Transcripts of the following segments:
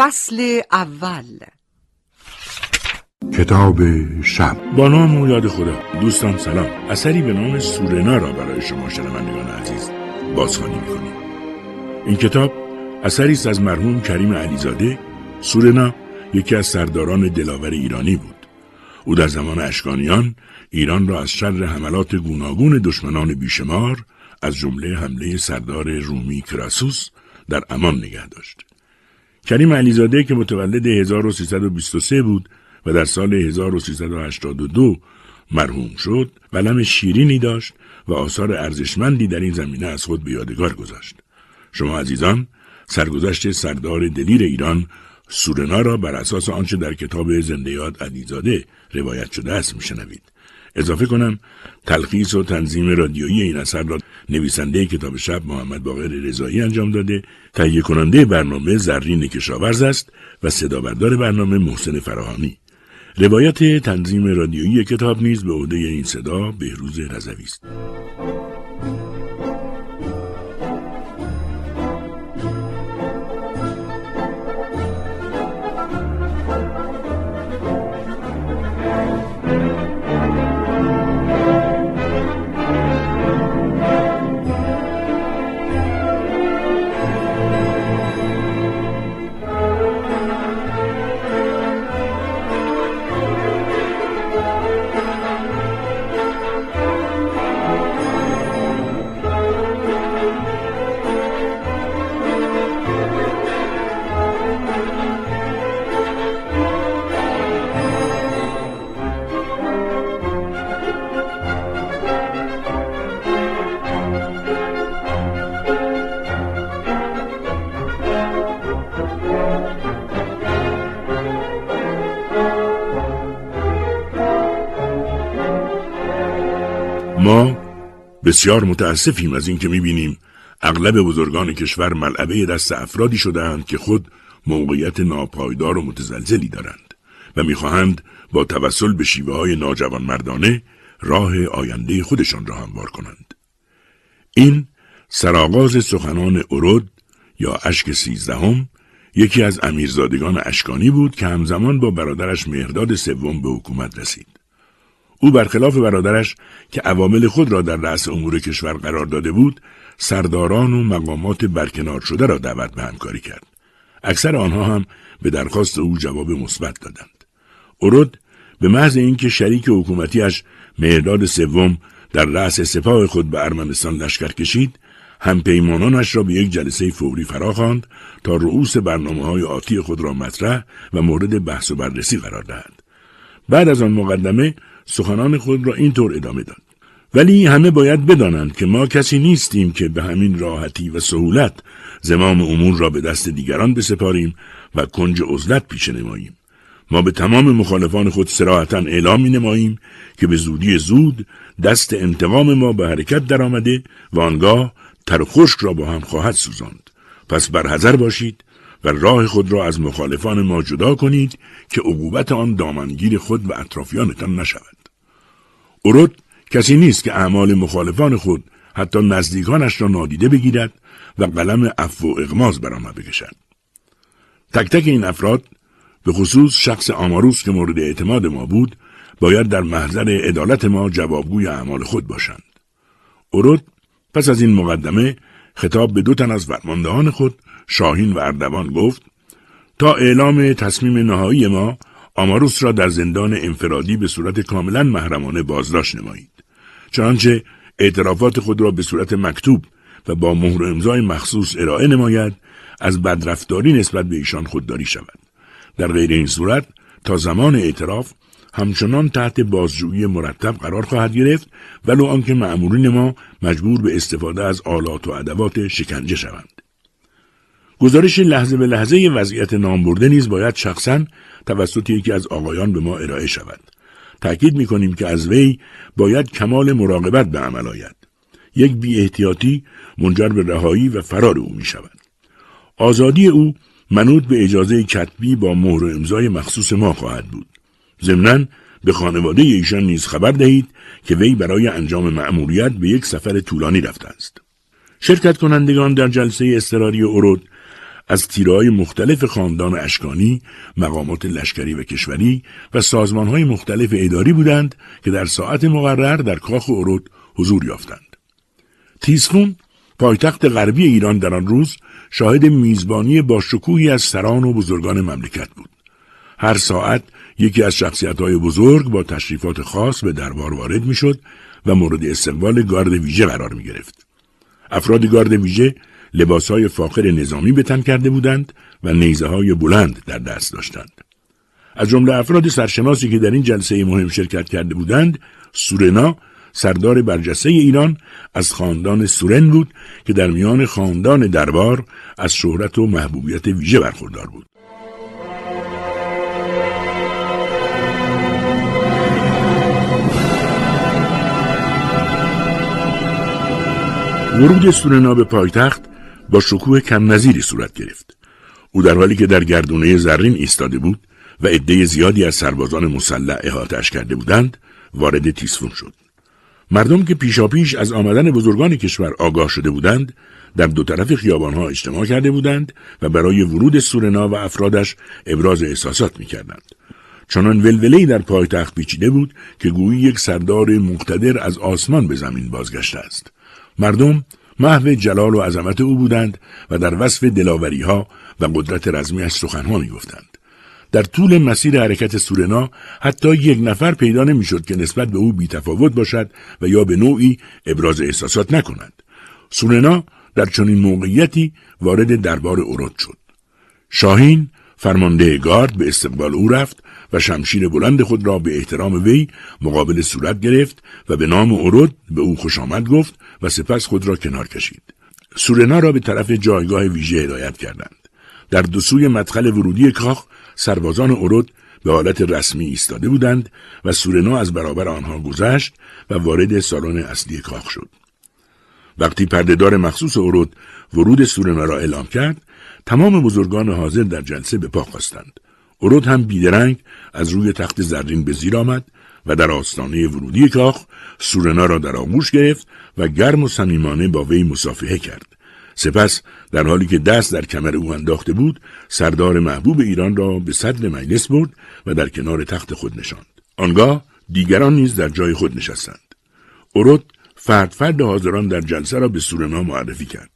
فصل اول. کتاب شب. با نام و یاد خدا. دوستان سلام. اثری به نام سورنا را برای شما شنوندگان عزیز بازخوانی می‌کنیم. این کتاب اثری است از مرحوم کریم علیزاده. سورنا یکی از سرداران دلاور ایرانی بود. او در زمان اشکانیان ایران را از شر حملات گوناگون دشمنان بیشمار از جمله حمله سردار رومی کراسوس در امان نگه داشت. کریم علیزاده که متولد 1323 بود و در سال 1382 مرحوم شد ولم شیرینی داشت و آثار ارزشمندی در این زمینه از خود به یادگار گذاشت. شما عزیزان سرگذشت سردار دلیر ایران سورنا را بر اساس آنچه در کتاب زنده یاد علیزاده روایت شده است میشنوید. اضافه کنم تلخیص و تنظیم رادیویی این اثر را نویسنده کتاب شب محمد باقر رضایی انجام داده. تهیه کننده برنامه زرین کشاورز است و صدا بردار برنامه محسن فراهانی. روایت تنظیم رادیویی کتاب نیز به عهده این صدا بهروز رضوی است. بسیار متاسفیم از اینکه می‌بینیم اغلب بزرگان کشور ملعبه دست افرادی شدهاند که خود موقعیت ناپایدار و متزلزلی دارند و می‌خواهند با توسل به شیوه های ناجوان مردانه راه آینده خودشان را هموار کنند. این سرآغاز سخنان ارود یا اشک سیزدهم یکی از امیرزادگان اشکانی بود که همزمان با برادرش مهرداد سوم به حکومت رسید. او برخلاف برادرش که عوامل خود را در رأس امور کشور قرار داده بود سرداران و مقامات برکنار شده را دعوت به همکاری کرد. اکثر آنها هم به درخواست او جواب مثبت دادند. ارود به محض اینکه شریک حکومتیش مهرداد سوم در رأس سپاه خود به ارمنستان لشکر کشید همپیمانانش را به یک جلسه فوری فراخواند تا رؤوس برنامه های آتی خود را مطرح و مورد بحث و بررسی قرار دهند بعد از آن مقدمه سخنان خود را اینطور ادامه داد. ولی همه باید بدانند که ما کسی نیستیم که به همین راحتی و سهولت زمام امور را به دست دیگران بسپاریم و کنج عزلت پیش نماییم. ما به تمام مخالفان خود سراحتا اعلام می نماییم که به زودی زود دست انتقام ما به حرکت درآمده و آنگاه تر خشک را با هم خواهد سوزاند. پس برحذر باشید و راه خود را از مخالفان ما جدا کنید که عقوبت آن دامنگیر خود و اطرافیانتان نشود. ارود کسی نیست که اعمال مخالفان خود حتی نزدیکانش را نادیده بگیرد و قلم عفو و اغماز بر آنها بکشد. تک تک این افراد به خصوص شخص آماروس که مورد اعتماد ما بود باید در محضر عدالت ما جوابگوی اعمال خود باشند. ارود پس از این مقدمه خطاب به دو تن از فرماندهان خود شاهین و اردوان گفت تا اعلام تصمیم نهایی ما آماروس را در زندان انفرادی به صورت کاملا محرمانه بازداشت نمایید. چنانچه اعترافات خود را به صورت مکتوب و با مهر امضای مخصوص ارائه نماید از بدرفتاری نسبت به ایشان خودداری شود. در غیر این صورت تا زمان اعتراف همچنان تحت بازجویی مرتب قرار خواهد گرفت ولو آنکه مأمورین ما مجبور به استفاده از آلات و ادوات شکنجه شوند. گزارش لحظه به لحظه وضعیت نامبرده نیز باید شخصا توسط یکی از آقایان به ما ارائه شود. تأکید می کنیم که از وی باید کمال مراقبت به عمل آید. یک بی احتیاطی منجر به رهایی و فرار او می شود. آزادی او منوط به اجازه کتبی با مهر و امضای مخصوص ما خواهد بود. ضمناً به خانواده ایشان نیز خبر دهید که وی برای انجام مأموریت به یک سفر طولانی رفته است. شرکت کنندگان در جلسه استراری اورود از تیرهای مختلف خاندان اشکانی، مقامات لشکری و کشوری و سازمانهای مختلف اداری بودند که در ساعت مقرر در کاخ اورود حضور یافتند. تیسفون پایتخت غربی ایران در آن روز شاهد میزبانی با شکوهی از سران و بزرگان مملکت بود. هر ساعت یکی از شخصیت‌های بزرگ با تشریفات خاص به دربار وارد می‌شد و مورد استقبال گارد ویژه قرار می گرفت. افراد گارد ویژه لباسهای فاخر نظامی به تن کرده بودند و نیزه های بلند در دست داشتند. از جمله افراد سرشناسی که در این جلسه مهم شرکت کرده بودند، سورنا سردار برجسته ایران از خاندان سورن بود که در میان خاندان دربار از شهرت و محبوبیت ویژه برخوردار بود. ورود سورنا به پایتخت با شکوه کم نظیری صورت گرفت. او در حالی که در گردونه زرین ایستاده بود و عده زیادی از سربازان مسلح احاتش کرده بودند، وارد تیسفون شد. مردم که پیشاپیش از آمدن بزرگان کشور آگاه شده بودند، در دو طرف خیابانها اجتماع کرده بودند و برای ورود سورنا و افرادش ابراز احساسات می کردند. چنان ولولهی در پایتخت پیچیده بود که گویی یک سردار مقتدر از آسمان به زمین بازگشته است. مردم محو جلال و عظمت او بودند و در وصف دلاوری ها و قدرت رزمیش سخنها می گفتند. در طول مسیر حرکت سورنا حتی یک نفر پیدا نمی‌شد که نسبت به او بیتفاوت باشد و یا به نوعی ابراز احساسات نکند. سورنا در چنین موقعیتی وارد دربار اورود شد. شاهین فرمانده گارد به استقبال او رفت و شمشیر بلند خود را به احترام وی مقابل صورت گرفت و به نام اورود به او خوش آمد گفت و سپس خود را کنار کشید. سورنا را به طرف جایگاه ویژه هدایت کردند. در دو سوی مدخل ورودی کاخ سربازان اورود به حالت رسمی ایستاده بودند و سورنا از برابر آنها گذشت و وارد سالن اصلی کاخ شد. وقتی پردهدار مخصوص اورود ورود سورنا را اعلام کرد، تمام بزرگان حاضر در جلسه به پا خواستند. اورود هم بیدرنگ از روی تخت زرین به زیر آمد و در آستانه ورودی کاخ سورنا را در آغوش گرفت و گرم و صمیمانه با وی مصافحه کرد. سپس در حالی که دست در کمر او انداخته بود سردار محبوب ایران را به صدر مجلس برد و در کنار تخت خود نشاند. آنگاه دیگران نیز در جای خود نشستند. اورود فرد فرد حاضران در جلسه را به سورنا معرفی کرد.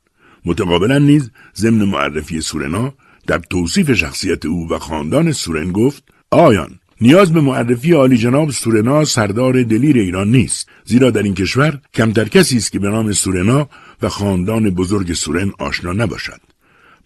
متقابلا نیز ضمن معرفی سورنا در توصیف شخصیت او و خاندان سورن گفت آیان نیاز به معرفی عالی جناب سورنا سردار دلیر ایران نیست زیرا در این کشور کمتر کسی است که به نام سورنا و خاندان بزرگ سورن آشنا نباشد.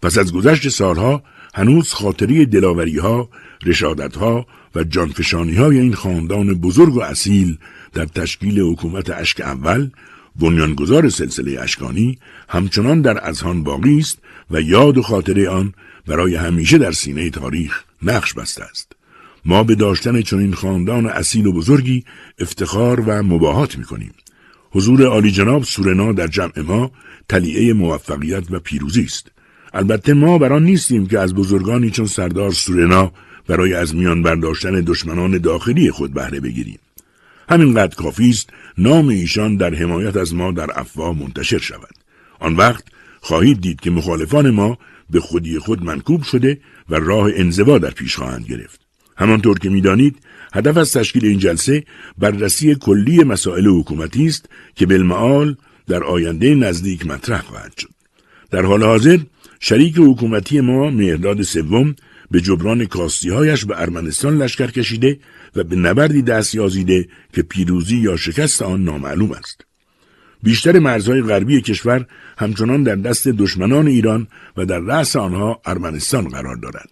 پس از گذشت سالها هنوز خاطری دلاوری ها، رشادت ها و جانفشانی های این خاندان بزرگ و اصیل در تشکیل حکومت اشک اول بنیانگذار سلسله اشکانی همچنان در اذهان باقی است و یاد و خاطره آن برای همیشه در سینه تاریخ نقش بسته است. ما به داشتن چنین خاندان اصیل و بزرگی افتخار و مباهات می‌کنیم. حضور عالی جناب سورنا در جمع ما تلیعه موفقیت و پیروزی است. البته ما بران نیستیم که از بزرگانی چون سردار سورنا برای از میان برداشتن دشمنان داخلی خود بهره بگیریم. همینقدر کافی است نام ایشان در حمایت از ما در افواه منتشر شود. آن وقت خواهید دید که مخالفان ما به خودی خود منکوب شده و راه انزوا در پیش خواهند گرفت. همانطور که می‌دانید هدف از تشکیل این جلسه بررسی کلی مسائل حکومتی است که بالمعال در آینده نزدیک مطرح خواهد شد. در حال حاضر شریک حکومتی ما مهرداد سوم به جبران کاستیهایش به ارمنستان لشکر کشیده و به نبردی دست یازیده که پیروزی یا شکست آن نامعلوم است. بیشتر مرزهای غربی کشور همچنان در دست دشمنان ایران و در رأس آنها ارمنستان قرار دارد.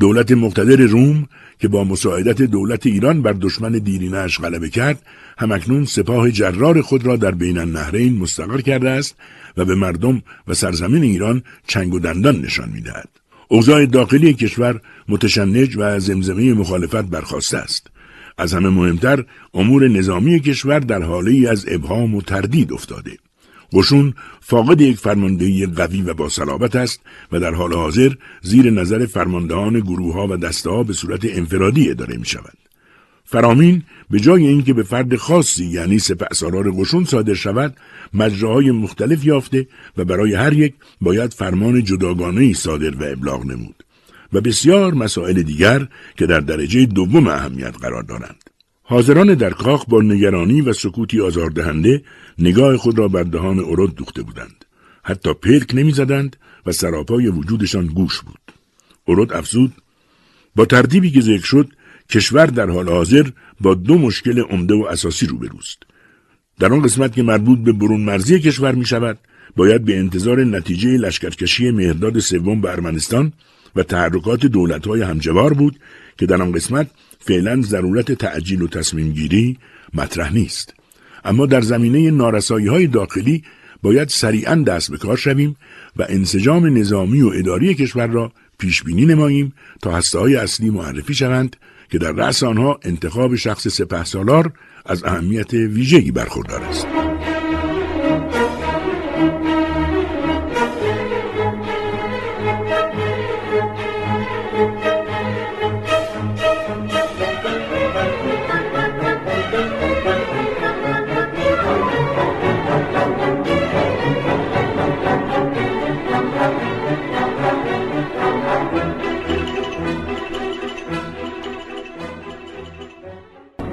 دولت مقتدر روم که با مساعدت دولت ایران بر دشمن دیرینش غلبه کرد همکنون سپاه جرار خود را در بین النهرین مستقر کرده است و به مردم و سرزمین ایران چنگ و دندان نشان می‌دهد اوضاع داخلی کشور متشنج و زمزمه مخالفت برخواسته است از همه مهمتر امور نظامی کشور در حاله ای از ابهام و تردید افتاده قشون فاقد یک فرماندهی قوی و با صلابت است و در حال حاضر زیر نظر فرماندهان گروه ها و دسته ها به صورت انفرادی اداره می شود. فرامین به جای اینکه به فرد خاصی یعنی سپهسالار قشون صادر شود مجراهای مختلف یافته و برای هر یک باید فرمان جداگانه ای صادر و ابلاغ نمود و بسیار مسائل دیگر که در درجه دوم اهمیت قرار دارند. حاضران در کاخ با نگرانی و سکوتی آزاردهنده نگاه خود را بر دهان ارد دوخته بودند. حتی پلک نمی‌زدند و سراپای وجودشان گوش بود. ارد افزود با ترتیبی که ذکر شد کشور در حال حاضر با دو مشکل عمده و اساسی روبروست در آن قسمت که مربوط به برون مرزی کشور می شود باید به انتظار نتیجه لشکرکشی مهرداد سوم به ارمنستان و تحرکات دولتهای همجوار بود که در آن قسمت فعلا ضرورت تعجیل و تصمیم گیری مطرح نیست اما در زمینه نارسایی های داخلی باید سریعا دست به کار شویم و انسجام نظامی و اداری کشور را پیش بینی نماییم تا هسته های اصلی معرفی شوند که در رأس آنها انتخاب شخص سپه سالار از اهمیت ویژه‌ای برخوردار است.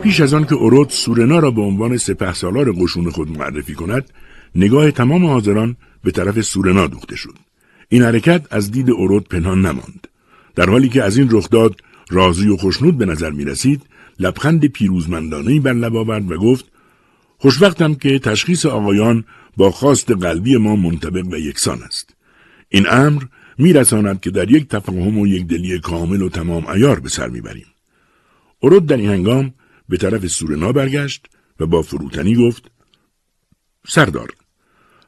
پیش از آن که اورود سورنا را به عنوان سپهسالار قشون خود معرفی کند نگاه تمام حاضران به طرف سورنا دوخته شد. این حرکت از دید اورود پنهان نماند. در حالی که از این رخداد راضی و خوشنود به نظر می رسید لبخند پیروزمندانه بر لب آورد و گفت خوشوقتم که تشخیص آقایان با خواست قلبی ما منطبق و یکسان است. این امر میرساند که در یک تفاهم و یک دلی کامل و تمام ایار به سر می‌بریم. ارود در این هنگام به طرف سورنا برگشت و با فروتنی گفت سردار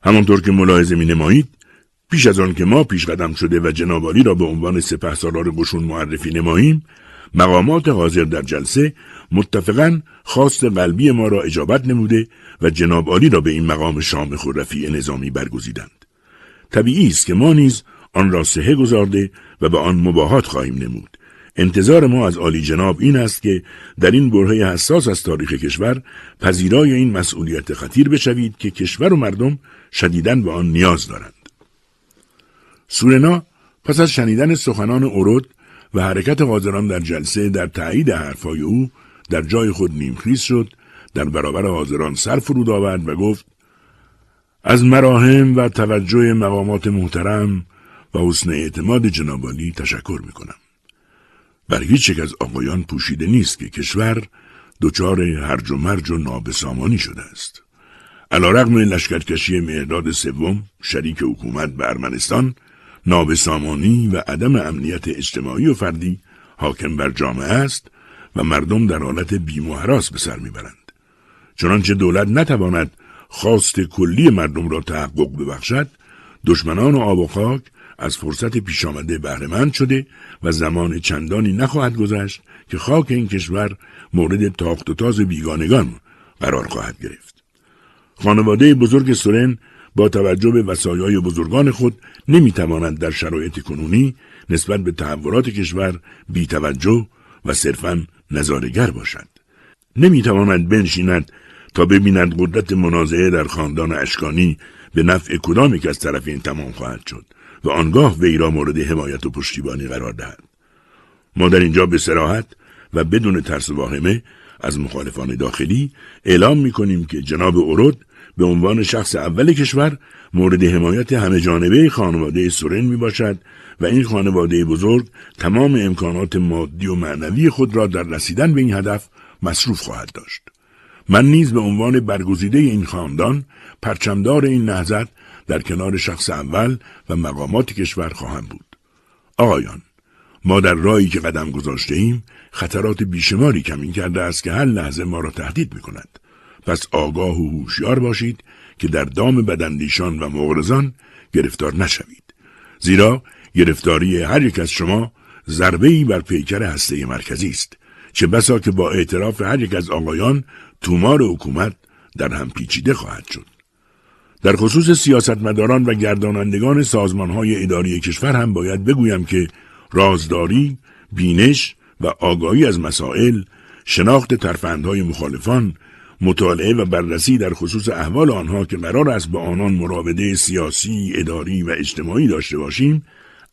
همانطور که ملاحظه می نمایید پیش از آن که ما پیش قدم شده و جنابالی را به عنوان سپه سالار قشون معرفی نماییم مقامات حاضر در جلسه متفقا خواست قلبی ما را اجابت نموده و جناب عالی را به این مقام شام خورفی نظامی برگزیدند. طبیعی است که ما نیز آن را سهه گذارده و به آن مباهات خواهیم نمود. انتظار ما از عالی جناب این است که در این برهه حساس از تاریخ کشور پذیرای این مسئولیت خطیر بشوید که کشور و مردم شدیدن به آن نیاز دارند. سورنا پس از شنیدن سخنان اورود و حرکت حاضران در جلسه در تایید حرفهای او در جای خود نیمخیز شد در برابر حاضران سر فرود آورد و گفت از مراهم و توجه مقامات محترم و حسن اعتماد جنابالی تشکر می کنم. بر هیچ یک از آقایان پوشیده نیست که کشور دچار هرج و مرج و نابسامانی شده است. علا رقم لشکرکشی مهداد سوم شریک حکومت به ارمنستان نابسامانی و عدم امنیت اجتماعی و فردی حاکم بر جامعه است و مردم در حالت بیم و حراس به سر می‌برند. چنانچه دولت نتواند خواست کلی مردم را تحقق ببخشد دشمنان و آب و خاک از فرصت پیش آمده بهرهمند شده و زمان چندانی نخواهد گذشت که خاک این کشور مورد تاخت و تاز بیگانگان قرار خواهد گرفت. خانواده بزرگ سورن با توجه به وسایای بزرگان خود نمی‌توانند در شرایط کنونی نسبت به تحولات کشور بیتوجه و صرفا نظارگر باشد. نمی‌تواند بنشیند تا ببیند قدرت منازعه در خاندان اشکانی به نفع کدام که از طرفین تمام خواهد شد و آنگاه وی را مورد حمایت و پشتیبانی قرار دهد ما در اینجا به سراحت و بدون ترس واهمه از مخالفان داخلی اعلام می کنیم که جناب اورود به عنوان شخص اول کشور مورد حمایت همه جانبه خانواده سورن می باشد و این خانواده بزرگ تمام امکانات مادی و معنوی خود را در رسیدن به این هدف مصروف خواهد داشت. من نیز به عنوان برگزیده این خاندان پرچمدار این نهضت در کنار شخص اول و مقامات کشور خواهم بود. آقایان، ما در رایی که قدم گذاشته ایم خطرات بیشماری کمین کرده است که هر لحظه ما را تهدید می کند. پس آگاه و هوشیار باشید که در دام بدندیشان و مغرزان گرفتار نشوید. زیرا گرفتاری هر یک از شما ضربه بر پیکر هسته مرکزی است. چه بسا که با اعتراف هر یک از آقایان تومار حکومت در هم پیچیده خواهد شد. در خصوص سیاستمداران و گردانندگان سازمانهای اداری کشور هم باید بگویم که رازداری، بینش و آگاهی از مسائل شناخت ترفندهای مخالفان مطالعه و بررسی در خصوص احوال آنها که قرار است با آنان مراوده سیاسی، اداری و اجتماعی داشته باشیم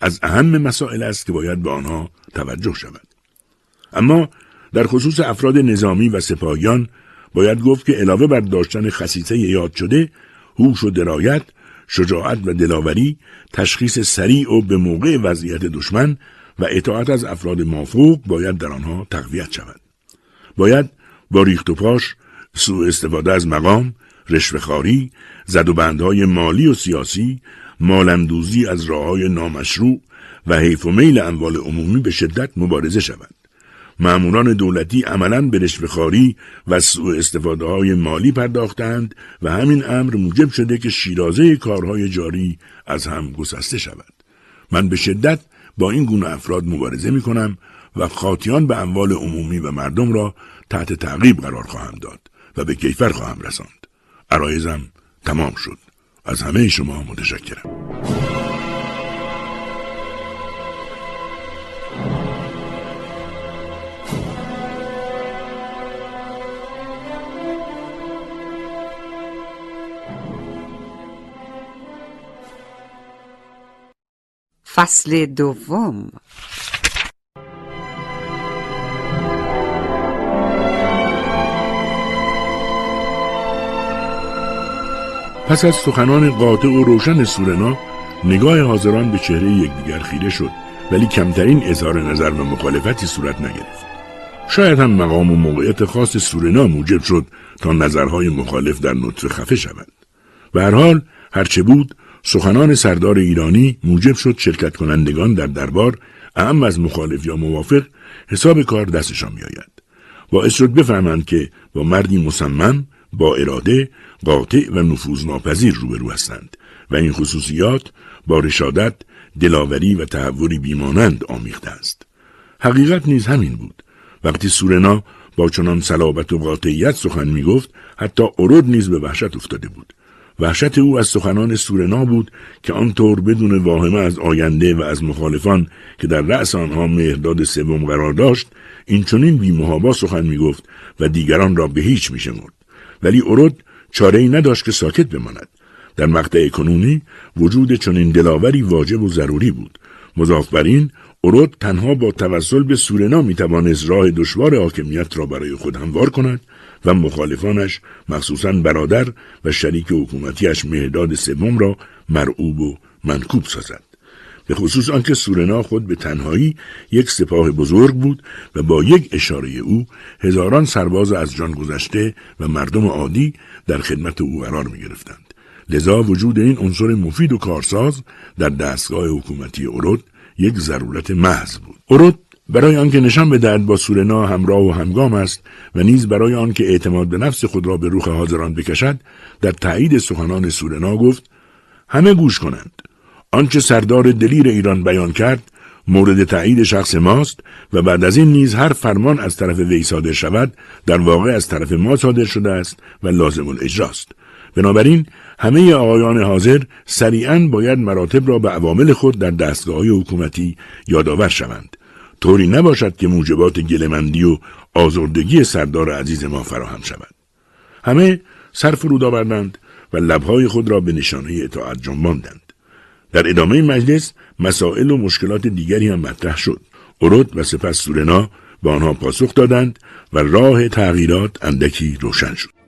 از اهم مسائل است که باید به آنها توجه شود. اما در خصوص افراد نظامی و سپاهیان باید گفت که علاوه بر داشتن خصیصه یاد شده هوش و درایت شجاعت و دلاوری تشخیص سریع و به موقع وضعیت دشمن و اطاعت از افراد مافوق باید در آنها تقویت شود. باید با ریخت و پاش سوء استفاده از مقام رشوهخواری زد و بندهای مالی و سیاسی مالندوزی از راه های نامشروع و حیف و میل اموال عمومی به شدت مبارزه شود. معموران دولتی عملا به رشوهخواری و سوء استفاده های مالی پرداختند و همین امر موجب شده که شیرازه کارهای جاری از هم گسسته شود. من به شدت با این گونه افراد مبارزه می کنم و خاطیان به اموال عمومی و مردم را تحت تعقیب قرار خواهم داد و به کیفر خواهم رساند. عرایزم تمام شد. از همه شما متشکرم. فصل دوم. پس از سخنان قاطع و روشن سورنا نگاه حاضران به چهره یکدیگر خیره شد ولی کمترین اظهار نظر و مخالفتی صورت نگرفت. شاید هم مقام و موقعیت خاص سورنا موجب شد تا نظرهای مخالف در نطفه خفه شود به هر حال هرچه بود سخنان سردار ایرانی موجب شد شرکت کنندگان در دربار اهم از مخالف یا موافق حساب کار دستشان میآید باعث شد بفهمند که با مردی مصمم با اراده قاطع و نفوذناپذیر روبرو هستند و این خصوصیات با رشادت دلاوری و تحوری بیمانند آمیخته است. حقیقت نیز همین بود. وقتی سورنا با چنان صلابت و قاطعیت سخن می‌گفت حتی ارود نیز به وحشت افتاده بود. وحشت او از سخنان سورنا بود که آنطور بدون واهمه از آینده و از مخالفان که در رأس آنها مهرداد سوم قرار داشت این چنین بیمهابا سخن می‌گفت و دیگران را به هیچ میشمرد. ولی ارود چاره ای نداشت که ساکت بماند. در مقطع کنونی وجود چنین دلاوری واجب و ضروری بود. مضاف بر این ارود تنها با توسل به سورنا می‌توانست راه دشوار حاکمیت را برای خود هموار کند و مخالفانش مخصوصا برادر و شریک حکومتیش مهداد سوم را مرعوب و منکوب سازد به خصوص آنکه سورنا خود به تنهایی یک سپاه بزرگ بود و با یک اشاره او هزاران سرباز از جان گذشته و مردم عادی در خدمت او قرار می گرفتند. لذا وجود این عنصر مفید و کارساز در دستگاه حکومتی ارود یک ضرورت محض بود. ارود برای آنکه نشان بدهد با سورنا همراه و همگام است و نیز برای آنکه اعتماد به نفس خود را به روح حاضران بکشد در تایید سخنان سورنا گفت همه گوش کنند. آنچه سردار دلیر ایران بیان کرد مورد تایید شخص ماست و بعد از این نیز هر فرمان از طرف وی صادر شود در واقع از طرف ما صادر شده است و لازم الاجراست. بنابراین همه آقایان حاضر سریعا باید مراتب را به عوامل خود در دستگاه حکومتی یادآور شوند. طوری نباشد که موجبات گلمندی و آزردگی سردار عزیز ما فراهم شود. همه سر فرود آوردند و لبهای خود را به نشانه اطاعت جنباندند. در ادامه مجلس مسائل و مشکلات دیگری هم مطرح شد. ارود و سپس سورنا به آنها پاسخ دادند و راه تغییرات اندکی روشن شد.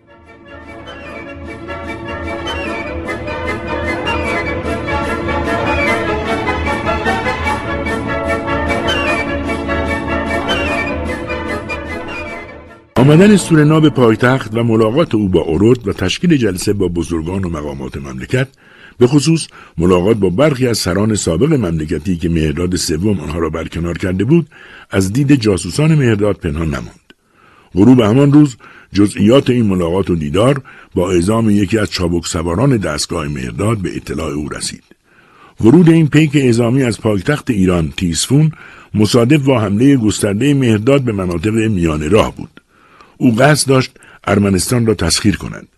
آمدن سورنا به پایتخت و ملاقات او با ارود و تشکیل جلسه با بزرگان و مقامات مملکت به خصوص ملاقات با برخی از سران سابق مملکتی که مهرداد سوم آنها را برکنار کرده بود از دید جاسوسان مهرداد پنهان نماند. غروب همان روز جزئیات این ملاقات و دیدار با اعزام یکی از چابک سواران دستگاه مهرداد به اطلاع او رسید. ورود این پیک اعزامی از پایتخت ایران تیسفون مصادف با حمله گسترده مهرداد به مناطق میان راه بود. او قصد داشت ارمنستان را تسخیر کند.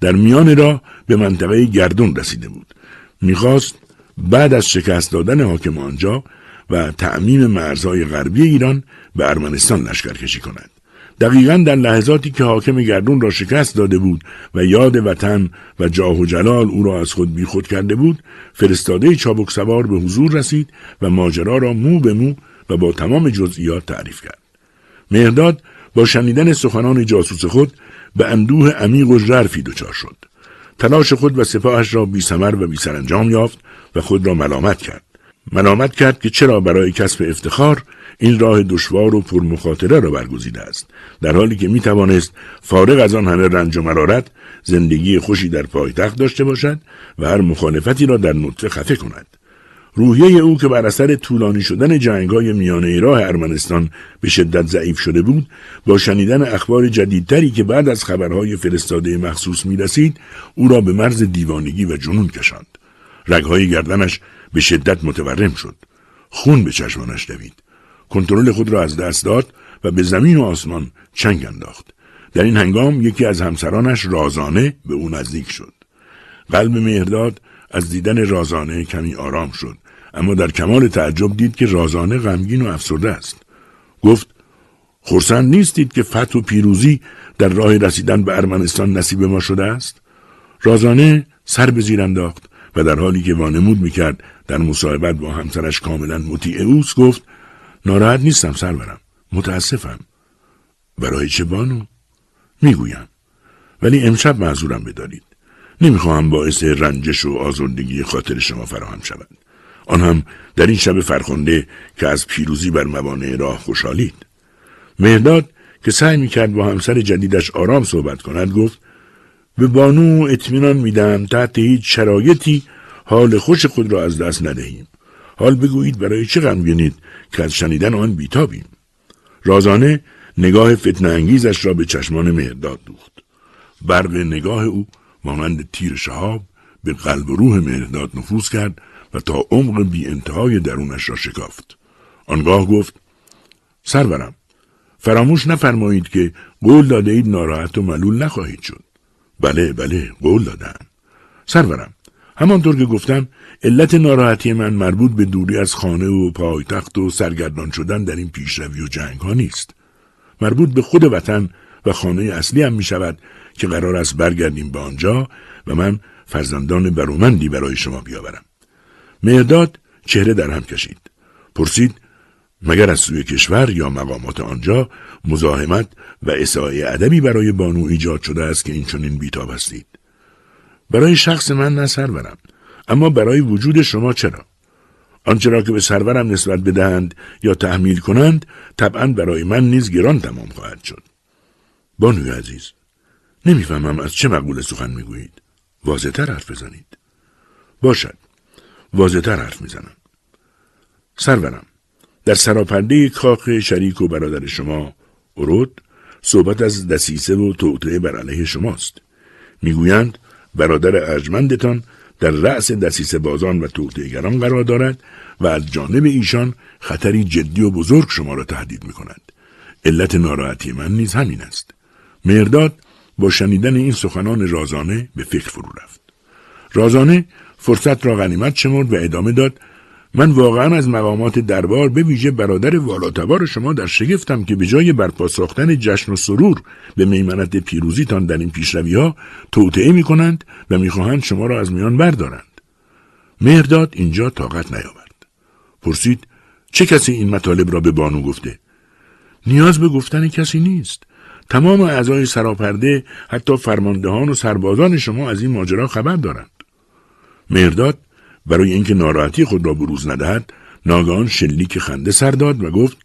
در میان راه به منطقه گردون رسیده بود. می‌خواست بعد از شکست دادن حاکم آنجا و تعمیم مرزهای غربی ایران به ارمنستان لشکر کشی کند. دقیقا در لحظاتی که حاکم گردون را شکست داده بود و یاد وطن و جاه و جلال او را از خود بیخود کرده بود فرستاده چابک سوار به حضور رسید و ماجرا را مو به مو و با تمام جزئیات تعریف کرد. مهرداد با شنیدن سخنان جاسوس خود به اندوه عمیق و ژرفی دچار شد. تلاش خود و سپاهش را بی سمر و بی سرانجام یافت و خود را ملامت کرد. ملامت کرد که چرا برای کسب افتخار این راه دشوار و پرمخاطره را برگزیده است. در حالی که می توانست فارغ از آن همه رنج و مرارت زندگی خوشی در پایتخت داشته باشد و هر مخالفتی را در نطفه خفه کند. روحیه او که بر اثر طولانی شدن جنگهای میانه راه ارمنستان به شدت ضعیف شده بود با شنیدن اخبار جدیدتری که بعد از خبرهای فرستاده مخصوص می رسید او را به مرز دیوانگی و جنون کشاند. رگهای گردنش به شدت متورم شد. خون به چشمانش دوید. کنترل خود را از دست داد و به زمین و آسمان چنگ انداخت. در این هنگام یکی از همسرانش رازانه به او نزدیک شد. قلب مهرداد از دیدن رازانه کمی آرام شد. اما در کمال تعجب دید که رازانه غمگین و افسرده است. گفت خورسند نیستید که فتح و پیروزی در راه رسیدن به ارمنستان نصیب ما شده است؟ رازانه سر به زیر انداخت و در حالی که وانمود می‌کرد در مصاحبت با همسرش کاملا مطیع اوست گفت ناراحت نیستم سرورم متاسفم. برای چه بانو؟ می‌گویم. ولی امشب معذورم بدارید. نمی‌خواهم باعث رنجش و آزردگی خاطر شما فراهم شود. آن هم در این شب فرخنده که از پیروزی بر موانع راه خوشحالید. مهداد که سعی می‌کرد با همسر جدیدش آرام صحبت کند گفت به بانو اطمینان میدم تحت هیچ شرایطی حال خوش خود را از دست ندهیم. حال بگویید برای چه غمگینید که از شنیدن آن بیتابیم. رازانه نگاه فتنه انگیزش را به چشمان مهرداد دوخت. برق نگاه او مانند تیر شهاب به قلب و روح مهرداد نفوذ کرد و تا عمق بی انتهای درونش را شکافت. آنگاه گفت سرورم فراموش نفرمایید که قول داده اید ناراحت و ملول نخواهید شد. بله بله قول دادم. سرورم همانطور که گفتم علت ناراحتی من مربوط به دوری از خانه و پایتخت و سرگردان شدن در این پیشروی و جنگ ها نیست. مربوط به خود وطن و خانه اصلی هم می شود که قرار است برگردیم به آنجا و من فرزندان برومندی برای شما بیاورم. مهداد چهره در هم کشید. پرسید مگر از سوی کشور یا مقامات آنجا مزاحمت و اساعه ادبی برای بانو ایجاد شده است که این چنین بیتاب هستید؟ برای شخص من نه سرورم اما برای وجود شما چرا؟ آنچه را که به سرورم نسبت بدهند یا تحمیل کنند طبعا برای من نیز گران تمام خواهد شد. بانوی عزیز نمی‌فهمم از چه مقوله سخن می‌گویید. واضحتر حرف بزنید. باشد. واضحتر حرف می‌زنم سرورم در سراپرده کاخ شریک و برادر شما ارود صحبت از دسیسه و توطعه بر علیه شماست می‌گویند برادر ارجمندتان در رأس دسیسه بازان و توطعهگران قرار دارد و از جانب ایشان خطری جدی و بزرگ شما را تهدید می کند. علت ناراحتی من نیز همین است. مرداد با شنیدن این سخنان رازانه به فکر فرو رفت. رازانه فرصت را غنیمت شمرد و ادامه داد من واقعا از مقامات دربار به ویژه برادر والاتبار شما در شگفتم که به جای برپا ساختن جشن و سرور به میمنت پیروزیتان در این پیشروی ها توطعه می کنند و می‌خواهند شما را از میان بردارند. مهرداد اینجا طاقت نیاورد. پرسید چه کسی این مطالب را به بانو گفته؟ نیاز به گفتن کسی نیست. تمام اعضای سراپرده حتی فرماندهان و سربازان شما از این ماجرا خبر دارند. مهرداد برای اینکه ناراحتی خود را بروز ندهد ناگهان شلیک خنده سر داد و گفت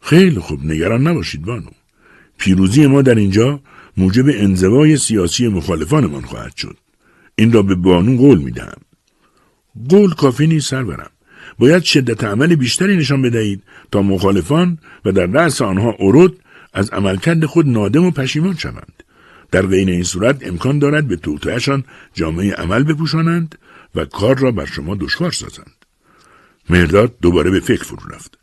خیلی خوب نگران نباشید بانو. پیروزی ما در اینجا موجب انزوای سیاسی مخالفانمان خواهد شد. این را به بانو قول می‌دهم. قول کافی نیست سرورم. باید شدت عمل بیشتری نشان بدهید تا مخالفان و در رأس آنها ارود از عملکرد خود نادم و پشیمان شوند. در بین این صورت امکان دارد به توتهشان جامعه عمل بپوشانند و کار را بر شما دشوار سازند. مرداد دوباره به فکر فرو رفت.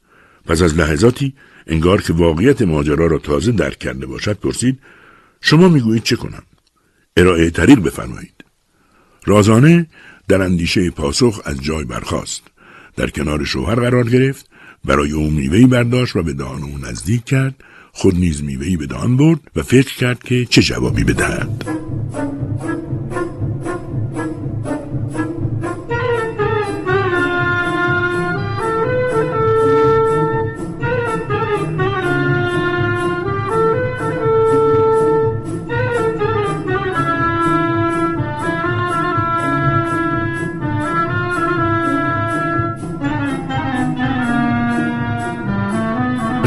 پس از لحظاتی انگار که واقعیت ماجرا را تازه درک کرده باشد پرسید شما می‌گویید چه کنم؟ ارائه طریق بفرمایید. رازانه در اندیشه پاسخ از جای برخاست. در کنار شوهر قرار گرفت برای او میوهی برداشت و به دهان او نزدیک کرد خود نیز میوهی به دان برد و فکر کرد که چه جوابی بدهد.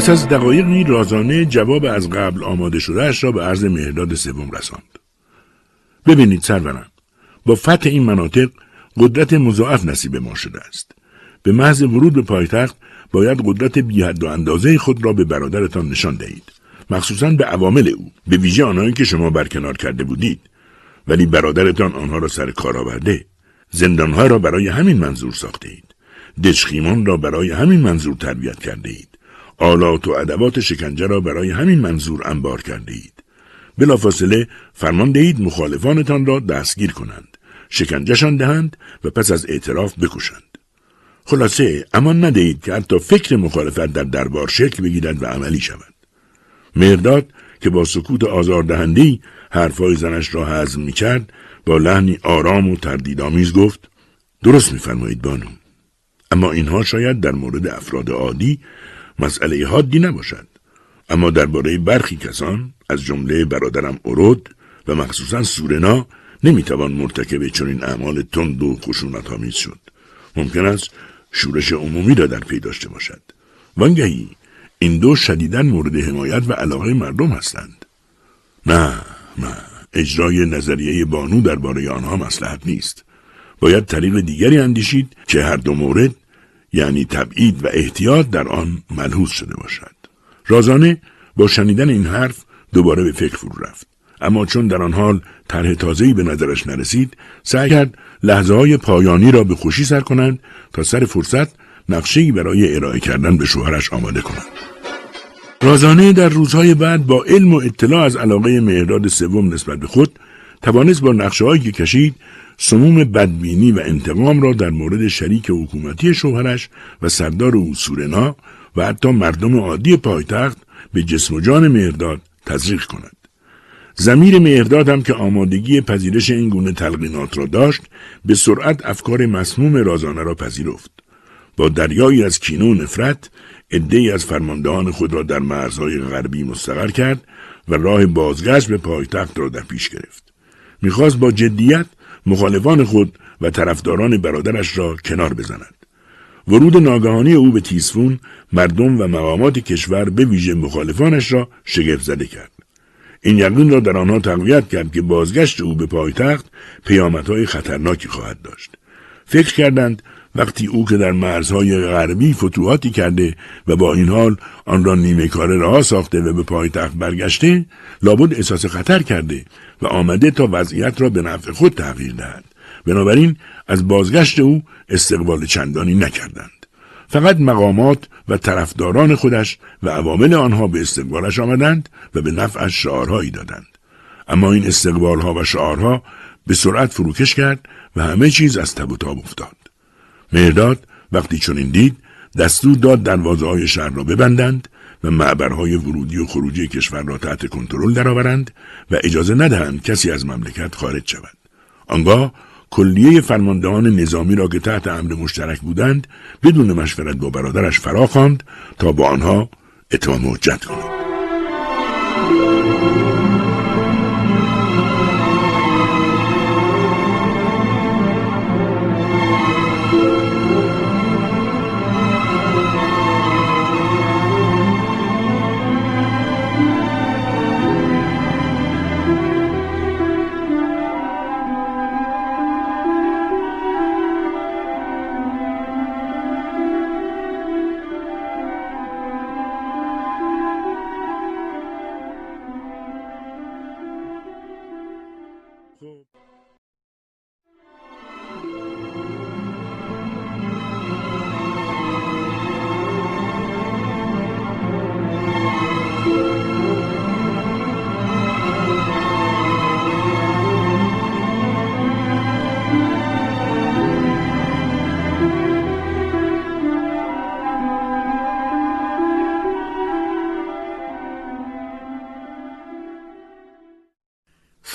پس از دقایقی رازانه جواب از قبل آماده شدهش را به عرض مهرداد سوم رساند. ببینید سرورم با فتح این مناطق قدرت مضاعف نصیب ما شده است. به محض ورود به پایتخت باید قدرت بیحد و اندازه خود را به برادرتان نشان دهید. مخصوصا به عوامل او به ویژه آنهایی که شما برکنار کرده بودید ولی برادرتان آنها را سر کار آورده زندانها را برای همین منظور ساخته اید دشخیمان را برای همین منظور تربیت کرده اید آلات و ادوات شکنجه را برای همین منظور انبار کرده اید. بلافاصله فرمان دهید مخالفانتان را دستگیر کنند. شکنجهشان دهند و پس از اعتراف بکشند. خلاصه امان ندهید که حتی فکر مخالفت در دربار شکل بگیرد و عملی شود. مرداد که با سکوت آزاردهندهی حرفهای زنش را هضم می کرد با لحنی آرام و تردیدآمیز گفت درست میفرمایید بانو اما اینها شاید در مورد افراد عادی مسئله حادی نباشد. اما درباره برخی کسان از جمله برادرم اورود و مخصوصا سورنا نمی‌توان مرتکب چنین اعمال تند و خشونت آمیز شد. ممکن است شورش عمومی را در پی داشته باشد. وانگهی این دو شدیدا مورد حمایت و علاقه مردم هستند. نه نه اجرای نظریه بانو درباره آنها مسلحت نیست. باید طریق دیگری اندیشید که هر دو مورد یعنی تبعید و احتیاط در آن ملحوظ شده باشد. رازانه با شنیدن این حرف دوباره به فکر فرو رفت. اما چون در آن حال طرح تازه‌ای به نظرش نرسید سعی کرد لحظه های پایانی را به خوشی سر کنند تا سر فرصت نقشه‌ای برای ارائه کردن به شوهرش آماده کنند. رازانه در روزهای بعد با علم و اطلاع از علاقه مهرداد سوم نسبت به خود توانست با نقشه که کشید سموم بدبینی و انتقام را در مورد شریک حکومتی شوهرش و سردار او سورنا و حتی مردم عادی پایتخت به جسم و جان مهرداد تزریق کند. زمیر مهرداد هم که آمادگی پذیرش این گونه تلقینات را داشت به سرعت افکار مسموم رازانه را پذیرفت. با دریایی از کینو و نفرت عدهای از فرماندهان خود را در مرزهای غربی مستقر کرد و راه بازگشت به پایتخت را در پیش گرفت. می‌خواست با جدیت مخالفان خود و طرفداران برادرش را کنار بزند. ورود ناگهانی او به تیسفون مردم و مقامات کشور به ویژه مخالفانش را شگفت زده کرد. این یقین را در آنها تقویت کرد که بازگشت او به پایتخت پیامدهای خطرناکی خواهد داشت. فکر کردند وقتی او که در مرزهای غربی فتوحاتی کرده و با این حال آن را نیمه کاره راه ساخته و به پایتخت برگشته لابد احساس خطر کرده و آمده تا وضعیت را به نفع خود تغییر دهد. بنابراین از بازگشت او استقبال چندانی نکردند. فقط مقامات و طرفداران خودش و عوامل آنها به استقبالش آمدند و به نفعش شعارهایی دادند. اما این استقبالها و شعارها به سرعت فروکش کرد و همه چیز از تب و تاب افتاد. مرداد وقتی چنین دید دستور داد دروازه های شهر را ببندند و معبرهای ورودی و خروجی کشور را تحت کنترل درآورند و اجازه ندهند کسی از مملکت خارج شود. آنگاه کلیه فرماندهان نظامی را که تحت امر مشترک بودند بدون مشورت با برادرش فراخواند تا با آنها اتمام حجت کند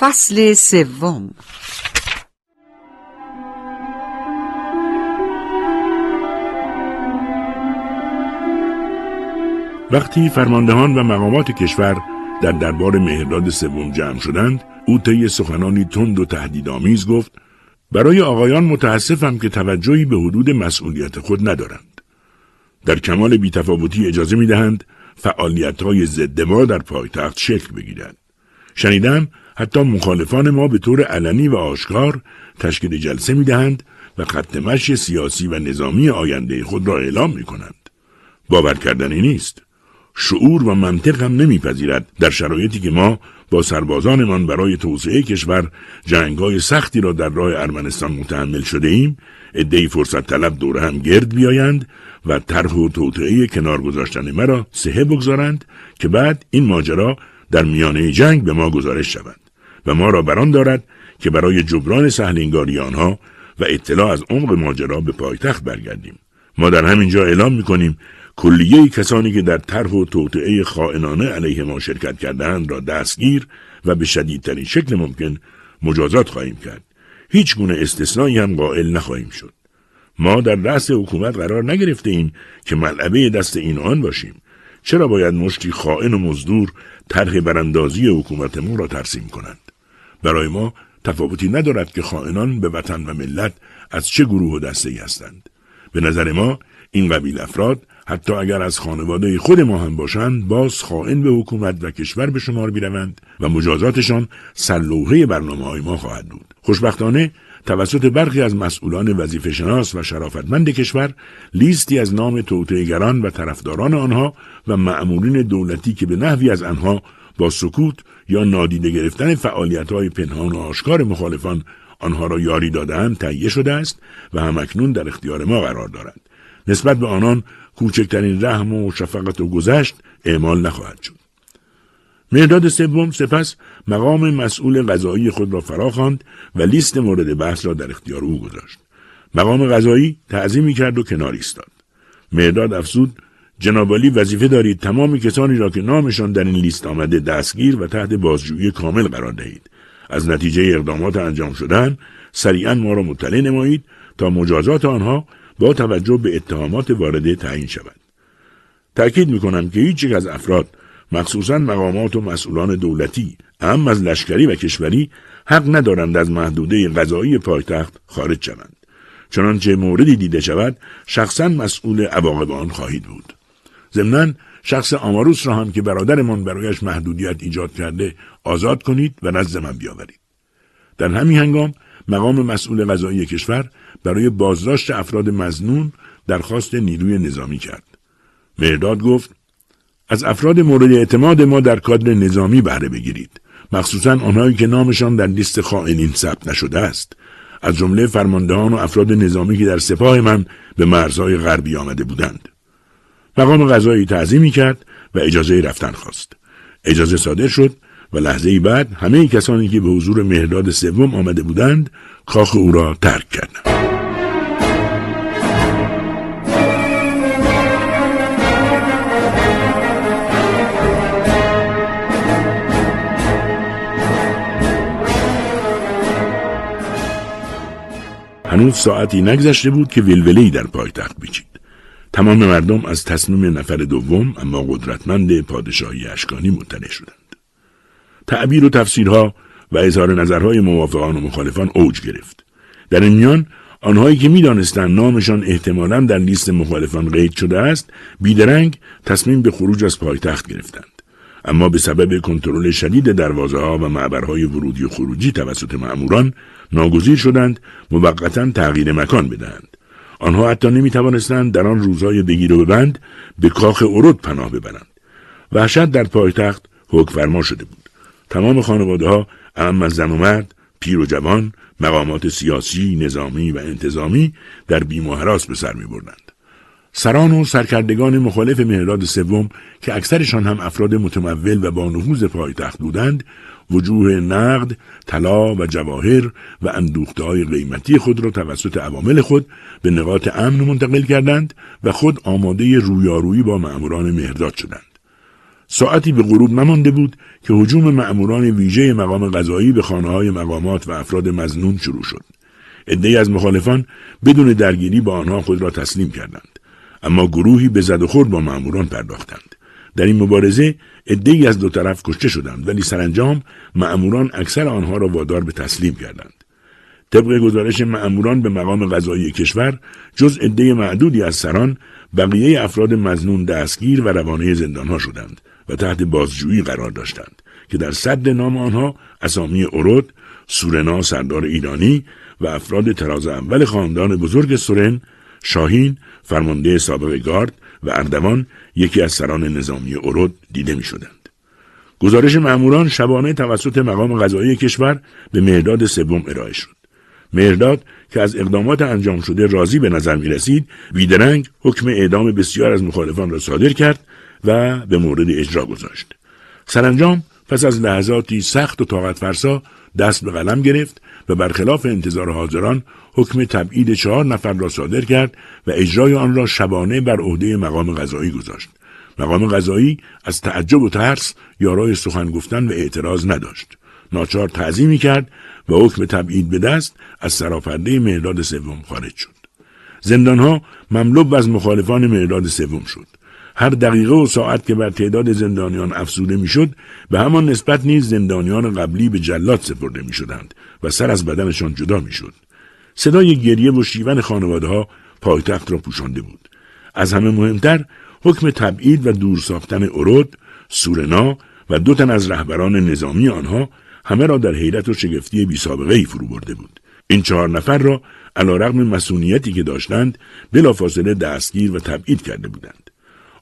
فصل سوم. وقتی فرماندهان و مقامات کشور در دربار مهرداد سوم جمع شدند او طی سخنانی تند و تهدیدآمیز گفت برای آقایان متاسفم که توجهی به حدود مسئولیت خود ندارند. در کمال بیتفاوتی اجازه می‌دهند فعالیت های ضد ما در پایتخت شکل بگیرد شنیدم حتی مخالفان ما به طور علنی و آشکار تشکیل جلسه می دهند و خط مشی سیاسی و نظامی آینده خود را اعلام می کنند. باور کردنی نیست. شعور و منطق هم نمیپذیرد در شرایطی که ما با سربازانمان برای توسعه کشور جنگای سختی را در راه ارمنستان متحمل شده ایم ادهی فرصت طلب دور هم گرد بیایند و طرح و توطعه کنار گذاشتن مرا سهه بگذارند که بعد این ماجرا در میانه جنگ به ما گزارش شود و ما را بران دارد که برای جبران سهلنگاری آنها و اطلاع از عمق ماجرا به پایتخت برگردیم. ما در همین جا اعلام می‌کنیم کلیه کسانی که در طرح و توطعه خائنانه علیه ما شرکت کردند را دستگیر و به شدیدترین شکل ممکن مجازات خواهیم کرد. هیچ گونه استثنایی هم قائل نخواهیم شد. ما در رأس حکومت قرار نگرفته ایم که ملعبه دست این آن باشیم. چرا باید مشتی خائن و مزدور طرح براندازی حکومت ما را ترسیم کنند؟ برای ما تفاوتی ندارد که خائنان به وطن و ملت از چه گروه و دسته هستند. به نظر ما این قبیل افراد حتی اگر از خانواده خود ما هم باشند باز خائن به حکومت و کشور به شمار می‌روند و مجازاتشان سرلوحه برنامه های ما خواهد بود. خوشبختانه توسط برخی از مسئولان وظیفه شناس و شرافتمند کشور لیستی از نام توطئهگران و طرفداران آنها و معمولین دولتی که به نحوی از آنها با سکوت یا نادیده گرفتن فعالیت های پنهان و آشکار مخالفان آنها را یاری دادهاند تهیه شده است و همکنون در اختیار ما قرار دارند نسبت به آنان کوچکترین رحم و شفقت و گذشت اعمال نخواهد شد. مهداد سوم سپس مقام مسئول غذایی خود را فراخواند و لیست مورد بحث را در اختیار او گذاشت. مقام غذایی تعظیمی کرد و کنار ایستاد. مهداد افزود جنابالی وظیفه دارید تمام کسانی را که نامشان در این لیست آمده دستگیر و تحت بازجویی کامل قرار دهید. از نتیجه اقدامات انجام شدن سریعا ما را مطلع نمایید تا مجازات آنها با توجه به اتهامات وارده تعیین شود. تأکید می که هیچ از افراد مخصوصا مقامات و مسئولان دولتی اهم از لشکری و کشوری حق ندارند از محدوده غذایی پایتخت خارج شوند. چنانچه موردی دیده شود شخصا مسئول عواقب آن خواهید بود. ضمنا شخص آماروس را هم که برادرمان برایش محدودیت ایجاد کرده آزاد کنید و نزد من بیاورید. در همین هنگام مقام مسئول غذایی کشور برای بازداشت افراد مزنون درخواست نیروی نظامی کرد. مرداد گفت از افراد مورد اعتماد ما در کادر نظامی بهره بگیرید. مخصوصا آنهایی که نامشان در لیست خائنین ثبت نشده است. از جمله فرماندهان و افراد نظامی که در سپاه من به مرزهای غربی آمده بودند. مقام غذایی تعظیمی کرد و اجازه رفتن خواست. اجازه صادر شد و لحظه بعد همه کسانی که به حضور مهرداد سوم آمده بودند کاخ او را ترک کردند. هنوز ساعتی نگذشته بود که ولولهای در پایتخت بیچید. تمام مردم از تصمیم نفر دوم اما قدرتمند پادشاهی اشکانی مطلع شدند. تعبیر و تفسیرها و اظهار نظرهای موافقان و مخالفان اوج گرفت. در این میان آنهایی که می‌دانستند نامشان احتمالا در لیست مخالفان قید شده است بیدرنگ تصمیم به خروج از پایتخت گرفتند. اما به سبب کنترل شدید دروازه ها و معبرهای ورودی و خروجی توسط معموران ناگزیر شدند موقتا تغییر مکان بدهند. آنها حتی نمی توانستند در آن روزهای بگیر و ببند به کاخ ارود پناه ببرند وحشت در پایتخت حکم فرما شده بود تمام خانواده ها اهم از زن و مرد پیر و جوان مقامات سیاسی نظامی و انتظامی در بیم و حراس به سر می بردند. سران و سرکردگان مخالف مهراد سوم که اکثرشان هم افراد متمول و با نفوذ پایتخت بودند وجوه نقد، طلا و جواهر و اندوخته های قیمتی خود را توسط عوامل خود به نقاط امن منتقل کردند و خود آماده رویارویی با معموران مهرداد شدند. ساعتی به غروب نمانده بود که حجوم مأموران ویژه مقام قضایی به خانه های مقامات و افراد مزنون شروع شد. عدهای از مخالفان بدون درگیری با آنها خود را تسلیم کردند. اما گروهی به زد و خورد با مأموران پرداختند. در این مبارزه عدهای از دو طرف کشته شدند ولی سرانجام مأموران اکثر آنها را وادار به تسلیم کردند. طبق گزارش مأموران به مقام قضایی کشور جز عده معدودی از سران بقیه افراد مزنون دستگیر و روانه زندانها شدند و تحت بازجویی قرار داشتند که در صد نام آنها اسامی اورود، سورنا سردار ایرانی و افراد تراز اول خاندان بزرگ سورن، شاهین، فرمانده سابق گارد و اردوان یکی از سران نظامی اورود دیده می شدند. گزارش مأموران شبانه توسط مقام قضایی کشور به مهداد سوم ارائه شد. مهرداد که از اقدامات انجام شده راضی به نظر می رسید بیدرنگ حکم اعدام بسیار از مخالفان را صادر کرد و به مورد اجرا گذاشت. سرانجام پس از لحظاتی سخت و طاقت فرسا دست به قلم گرفت و برخلاف انتظار حاضران حکم تبعید چهار نفر را صادر کرد و اجرای آن را شبانه بر عهده مقام قضایی گذاشت. مقام قضایی از تعجب و ترس یارای سخن گفتن و اعتراض نداشت. ناچار تعظیمی کرد و حکم تبعید به دست از سراپرده مهداد سوم خارج شد. زندانها مملو از مخالفان مهداد سوم شد. هر دقیقه و ساعت که بر تعداد زندانیان افزوده می‌شد به همان نسبت نیز زندانیان قبلی به جلات سپرده می شدند و سر از بدنشان جدا می شد. صدای گریه و شیون خانواده ها پایتخت را پوشانده بود. از همه مهمتر حکم تبعید و دور ساختن ارود، سورنا و دو تن از رهبران نظامی آنها همه را در حیرت و شگفتی بی سابقه ای فرو برده بود. این چهار نفر را علا رغم مسئولیتی که داشتند بلافاصله دستگیر و تبعید کرده بودند.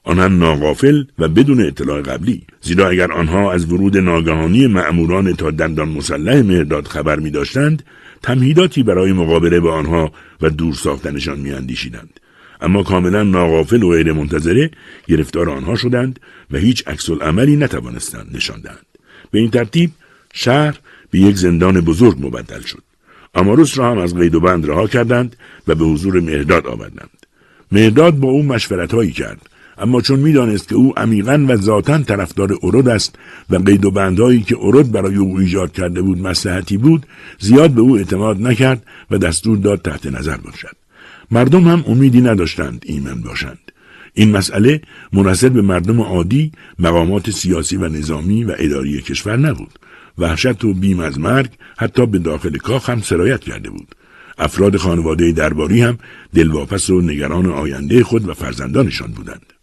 آنها ناغافل و بدون اطلاع قبلی زیرا اگر آنها از ورود ناگهانی معموران تا دندان مسلح مهرداد خبر می داشتند تمهیداتی برای مقابله با آنها و دور ساختنشان می اندیشیدند. اما کاملا ناغافل و غیر منتظره گرفتار آنها شدند و هیچ عکس عملی نتوانستند نشاندند. به این ترتیب شهر به یک زندان بزرگ مبدل شد. اماروس را هم از قید و بند رها کردند و به حضور مهرداد آوردند. مهرداد با او مشورت هایی کرد اما چون می‌دانست که او عمیقا و ذاتا طرفدار ارود است و قید و بندهایی که ارود برای او ایجاد کرده بود مسلحتی بود زیاد به او اعتماد نکرد و دستور داد تحت نظر باشد مردم هم امیدی نداشتند ایمن باشند این مسئله مناسب به مردم عادی مقامات سیاسی و نظامی و اداری کشور نبود وحشت و بیم از مرگ حتی به داخل کاخ هم سرایت کرده بود. افراد خانواده درباری هم دلواپس و نگران آینده خود و فرزندانشان بودند.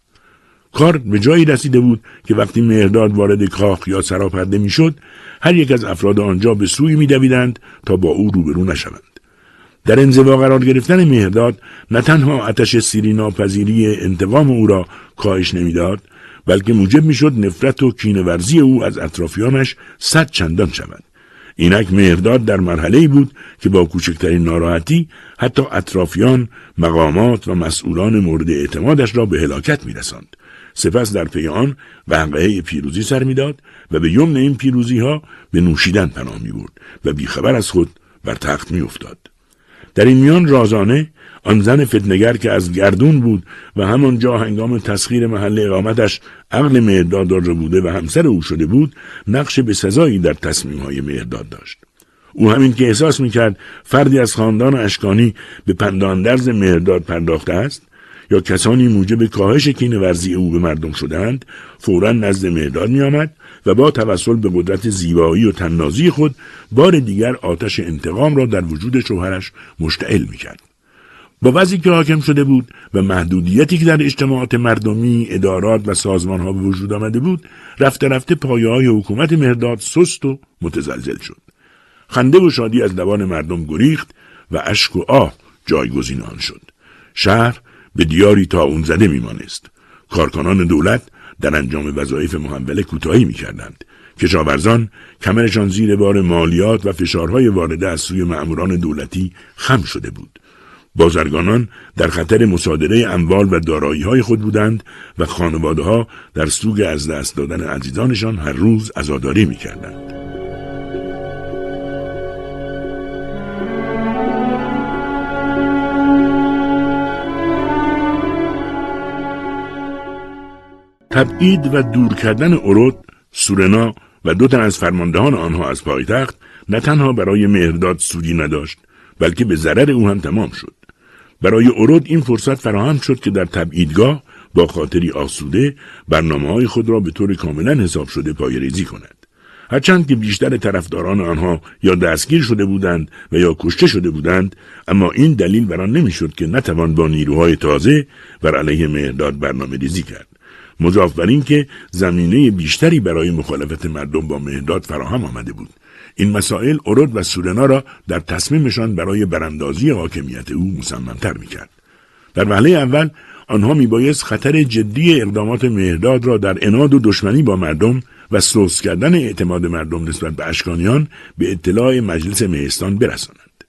کار به جایی رسیده بود که وقتی مهرداد وارد کاخ یا سراپرده می‌شد هر یک از افراد آنجا به سوی میدویدند تا با او روبرو نشوند. در انزوا قرار گرفتن مهرداد نه تنها آتش سیری ناپذیری انتقام او را کاهش نمی‌داد بلکه موجب می‌شد نفرت و کینورزی او از اطرافیانش صد چندان شود. اینک مهرداد در مرحله بود که با کوچکترین ناراحتی حتی اطرافیان مقامات و مسئولان مورد اعتمادش را به هلاکت میرساند. سپس در پی آن وقعه پیروزی سر می‌داد و به یمن این پیروزی ها به نوشیدن پناه می برد و بیخبر از خود بر تخت می افتاد. در این میان رازانه آن زن فتنگر که از گردون بود و همانجا هنگام تسخیر محل اقامتش عقل مهرداد را بوده و همسر او شده بود نقش به سزایی در تصمیم های مهرداد داشت او همین که احساس می‌کرد فردی از خاندان اشکانی به پنداندرز مهرداد پرداخته است یا کسانی موجب کاهش کین ورزی او به مردم شدند فورا نزد مهرداد میآمد و با توسل به قدرت زیبایی و تننازی خود بار دیگر آتش انتقام را در وجود شوهرش مشتعل می‌کرد با وضعی که حاکم شده بود و محدودیتی که در اجتماعات مردمی، ادارات و سازمان ها به وجود آمده بود، رفته رفته پایه های حکومت مهرداد سست و متزلزل شد. خنده و شادی از لبان مردم گریخت و اشک و آه جایگزین آن شد. شهر به دیاری تا اون زده میمانست. کارکنان دولت در انجام وظایف محول کوتاهی می‌کردند. کشاورزان کمرشان زیر بار مالیات و فشارهای وارده از سوی مأموران دولتی خم شده بود. بازرگانان در خطر مصادره اموال و دارایی های خود بودند و خانواده ها در سوگ از دست دادن عزیزانشان هر روز عزاداری می تبعید و دور کردن اورود، سورنا و دو تن از فرماندهان آنها از پایتخت نه تنها برای مهرداد سودی نداشت بلکه به ضرر او هم تمام شد. برای اورود این فرصت فراهم شد که در تبعیدگاه با خاطری آسوده برنامه های خود را به طور کاملا حساب شده پایریزی کند. هرچند که بیشتر طرفداران آنها یا دستگیر شده بودند و یا کشته شده بودند اما این دلیل بر آن نمی‌شد که نتوان با نیروهای تازه بر علیه مهرداد برنامه ریزی کرد. مضاف بر این که زمینه بیشتری برای مخالفت مردم با مهرداد فراهم آمده بود این مسائل ارود و سورنا را در تصمیمشان برای براندازی حاکمیت او مصممتر می‌کرد در وهله اول آنها میبایست خطر جدی اقدامات مهرداد را در اناد و دشمنی با مردم و سوس کردن اعتماد مردم نسبت به اشکانیان به اطلاع مجلس مهستان برسانند.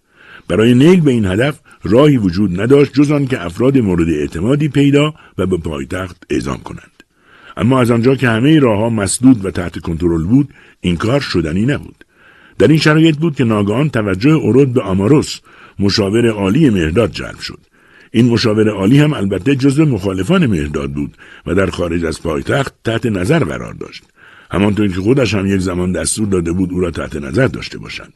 برای نیل به این هدف راهی وجود نداشت جز آن که افراد مورد اعتمادی پیدا و به پایتخت اعزام کنند. اما از آنجا که همه راهها مسدود و تحت کنترل بود این کار شدنی نبود. در این شرایط بود که ناگهان توجه اورود به آماروس مشاور عالی مهرداد جلب شد. این مشاور عالی هم البته جزو مخالفان مهرداد بود و در خارج از پایتخت تحت نظر قرار داشت. همانطور که خودش هم یک زمان دستور داده بود او را تحت نظر داشته باشند.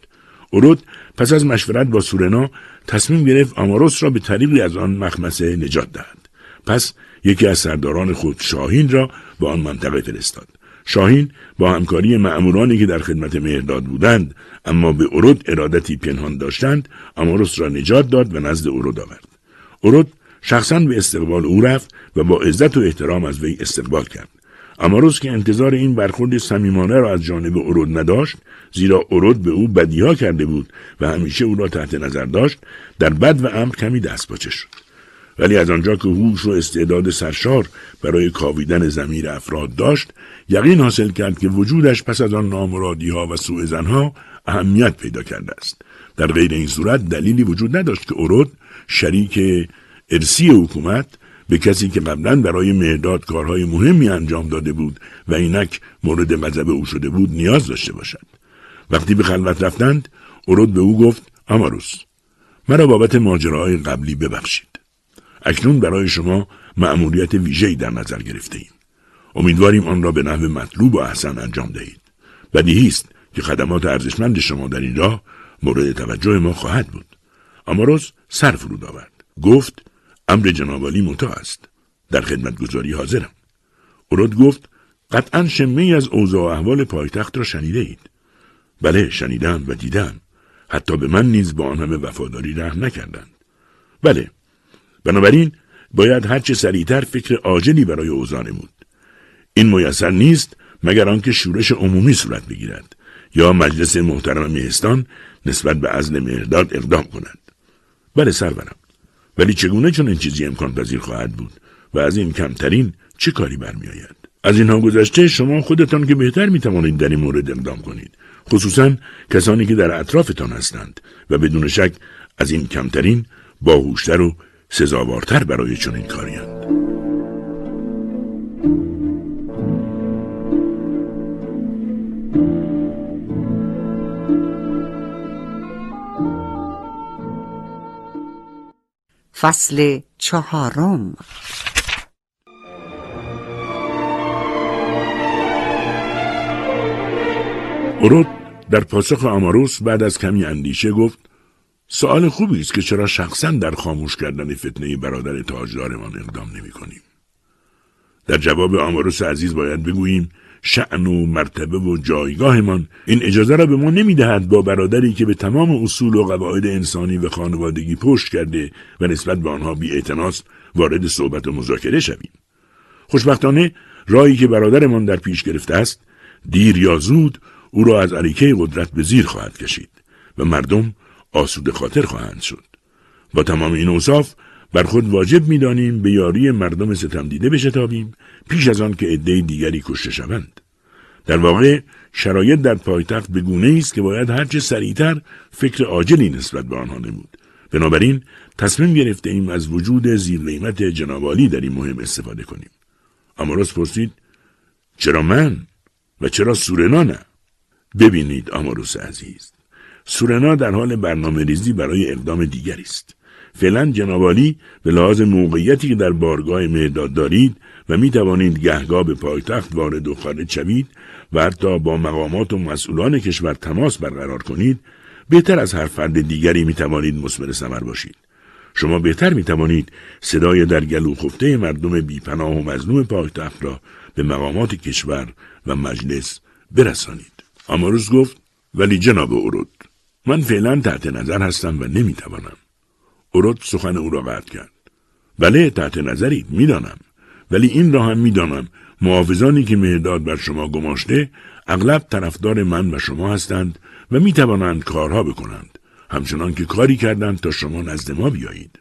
اورود پس از مشورت با سورنا تصمیم گرفت آماروس را به طریقی از آن مخمسه نجات دهد. پس یکی از سرداران خود شاهین را به آن منطقه فرستاد. شاهین با همکاری معمورانی که در خدمت مهرداد بودند اما به ارود ارادتی پنهان داشتند آماروس را نجات داد و نزد ارود آورد. ارود شخصا به استقبال او رفت و با عزت و احترام از وی استقبال کرد. اماروس که انتظار این برخورد صمیمانه را از جانب ارود نداشت زیرا ارود به او بدیها کرده بود و همیشه او را تحت نظر داشت در بد و امر کمی دست باچه شد ولی از آنجا که هوش و استعداد سرشار برای کاویدن زمیر افراد داشت یقین حاصل کرد که وجودش پس از آن نامرادی ها و سوء زنها اهمیت پیدا کرده است. در غیر این صورت دلیلی وجود نداشت که ارود شریک ارسی حکومت به کسی که قبلا برای مهداد کارهای مهمی انجام داده بود و اینک مورد غضب او شده بود نیاز داشته باشد. وقتی به خلوت رفتند ارود به او گفت آماروس مرا بابت ماجراهای قبلی ببخشید. اکنون برای شما مأموریت ویژه‌ای در نظر گرفته ایم. امیدواریم آن را به نحو مطلوب و احسن انجام دهید. بدیهی است که خدمات ارزشمند شما در این راه مورد توجه ما خواهد بود. آماروس سر فرود آورد. گفت امر جنابالی متا است. در خدمت گذاری حاضرم. ارود گفت قطعا شمه از اوضاع و احوال پایتخت را شنیده اید. بله شنیدم و دیدم. حتی به من نیز با آن همه وفاداری رحم نکردند. بله بنابراین باید هرچه سریعتر فکر عاجلی برای اوضاع نمود. این میسر نیست مگر آنکه شورش عمومی صورت بگیرد یا مجلس محترم مهستان نسبت به عزل مهرداد اقدام کند. بله سرورم. ولی چگونه چون این چیزی امکان پذیر خواهد بود و از این کمترین چه کاری برمیآید؟ از اینها گذشته شما خودتان که بهتر می توانید در این مورد اقدام کنید. خصوصا کسانی که در اطرافتان هستند و بدون شک از این کمترین باهوشتر و سزاوارتر برای چنین کاریند فصل چهارم. ارود در پاسخ آماروس بعد از کمی اندیشه گفت سوال خوبی است که چرا شخصا در خاموش کردن فتنه برادر تاجدارمان اقدام نمی کنیم. در جواب آماروس عزیز باید بگوییم شعن و مرتبه و جایگاهمان این اجازه را به ما نمی‌دهد با برادری که به تمام اصول و قواعد انسانی و خانوادگی پشت کرده و نسبت به آنها بی وارد صحبت و مذاکره شویم. خوشبختانه راهی که برادرمان در پیش گرفته است دیر یا زود او را از عریکه قدرت به زیر خواهد کشید و مردم آسوده خاطر خواهند شد. با تمام این اوصاف بر خود واجب می‌دانیم به یاری مردم ستم دیده بشتابیم پیش از آن که عده دیگری کشته شوند. در واقع شرایط در پایتخت به گونه است که باید هرچه سریعتر فکر عاجلی نسبت به آنها نمود. بنابراین تصمیم گرفته ایم از وجود زیر قیمت جنابالی در این مهم استفاده کنیم. آماروس پرسید چرا من و چرا سورنا نه؟ ببینید آماروس عزیز سورنا در حال برنامه ریزی برای اقدام دیگری است. فعلا جنابالی به لحاظ موقعیتی که در بارگاه مهداد دارید و می توانید گهگاه به پایتخت وارد و خارج شوید و حتی با مقامات و مسئولان کشور تماس برقرار کنید بهتر از هر فرد دیگری می توانید مثمر ثمر باشید شما بهتر می توانید صدای در گلو خفته مردم بیپناه و مظلوم پایتخت را به مقامات کشور و مجلس برسانید آماروس گفت ولی جناب اورود من فعلا تحت نظر هستم و نمی‌توانم. اورود سخن او را قطع کرد. بله تحت نظرید می‌دانم. ولی این را هم می‌دانم. محافظانی که مهداد بر شما گماشته اغلب طرفدار من و شما هستند و می توانند کارها بکنند. همچنان که کاری کردند تا شما نزد ما بیایید.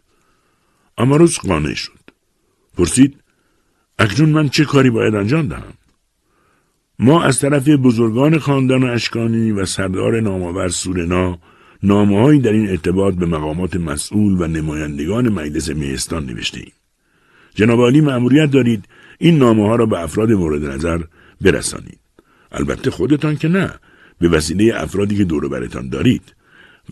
اماروس قانع شد. پرسید اکنون من چه کاری باید انجام دهم؟ ما از طرف بزرگان خاندان اشکانی و سردار نامآور سورنا نامههایی در این ارتباط به مقامات مسئول و نمایندگان مجلس مهستان نوشته ایم. جناب عالی مأموریت دارید این نامه ها را به افراد مورد نظر برسانید. البته خودتان که نه به وسیله افرادی که دور برتان دارید.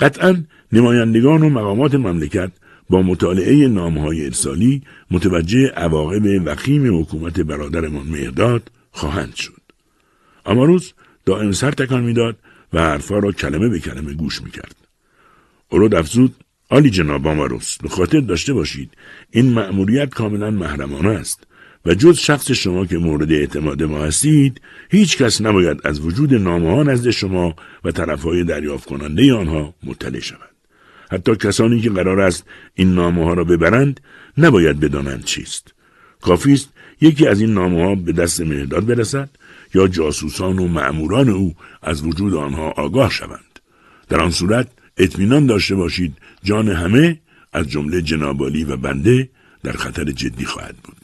قطعا نمایندگان و مقامات مملکت با مطالعه نامه های ارسالی متوجه عواقب وخیم حکومت برادرمان مهداد خواهند شد. اماروز دائم سر تکان می‌داد و حرفها را کلمه به کلمه گوش می‌کرد. اورود افزود آلی جناب آماروس به خاطر داشته باشید این مأموریت کاملا محرمانه است و جز شخص شما که مورد اعتماد ما هستید هیچ کس نباید از وجود نامه ها نزد شما و طرفهای دریافت کننده آنها مطلع شود. حتی کسانی که قرار است این نامه ها را ببرند نباید بدانند چیست. کافی است یکی از این نامه ها به دست مهداد برسد یا جاسوسان و معموران او از وجود آنها آگاه شوند. در آن صورت اطمینان داشته باشید جان همه از جمله جنابالی و بنده در خطر جدی خواهد بود.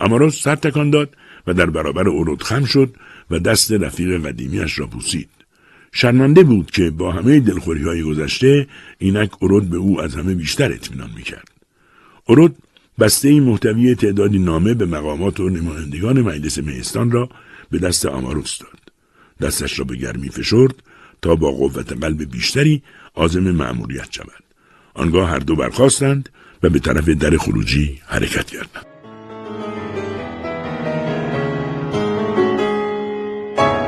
اماروس سر تکان داد و در برابر اورود خم شد و دست رفیق قدیمیش را بوسید. شرمنده بود که با همه دلخوری های گذشته اینک اورود به او از همه بیشتر اطمینان می‌کرد. اورود بسته محتوی تعدادی نامه به مقامات و نمایندگان مجلس مهستان را به دست آماروس داد. دستش را به گرمی فشرد تا با قوت قلب بیشتری عازم مأموریت شود. آنگاه هر دو برخواستند و به طرف در خروجی حرکت کردند.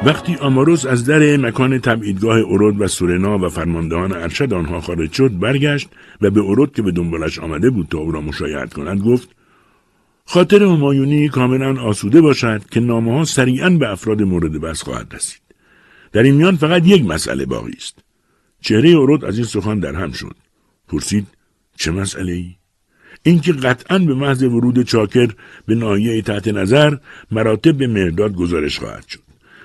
وقتی آماروس از در مکان تبعیدگاه اورود و سورنا و فرماندهان ارشد آنها خارج شد برگشت و به اورود که به دنبالش آمده بود تا او را مشایعت کند گفت خاطر همایونی کاملا آسوده باشد که نامه ها سریعا به افراد مورد بس خواهد رسید. در این میان فقط یک مسئله باقی است. چهره اورود از این سخن در هم شد. پرسید چه مسئله ای؟ اینکه قطعا به محض ورود چاکر به ناحیه تحت نظر مراتب به مرداد گزارش خواهد شد.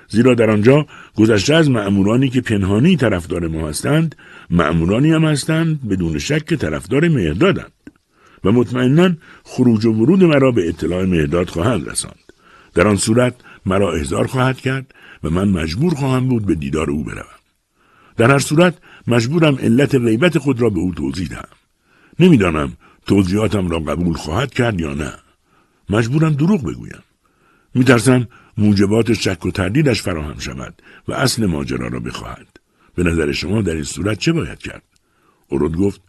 زیرا در آنجا گذشته از معمورانی که پنهانی طرفدار ما هستند معمورانی هم هستند بدون شک که طرفدار مهدادند و مطمئنا خروج و ورود مرا به اطلاع مهداد خواهند رساند. در آن صورت مرا احضار خواهد کرد و من مجبور خواهم بود به دیدار او بروم. در هر صورت مجبورم علت غیبت خود را به او توضیح دهم. نمی‌دانم توضیحاتم را قبول خواهد کرد یا نه. مجبورم دروغ بگویم. میترسم موجبات شک و تردیدش فراهم شود و اصل ماجرا را بخواهد. به نظر شما در این صورت چه باید کرد؟ اورود گفت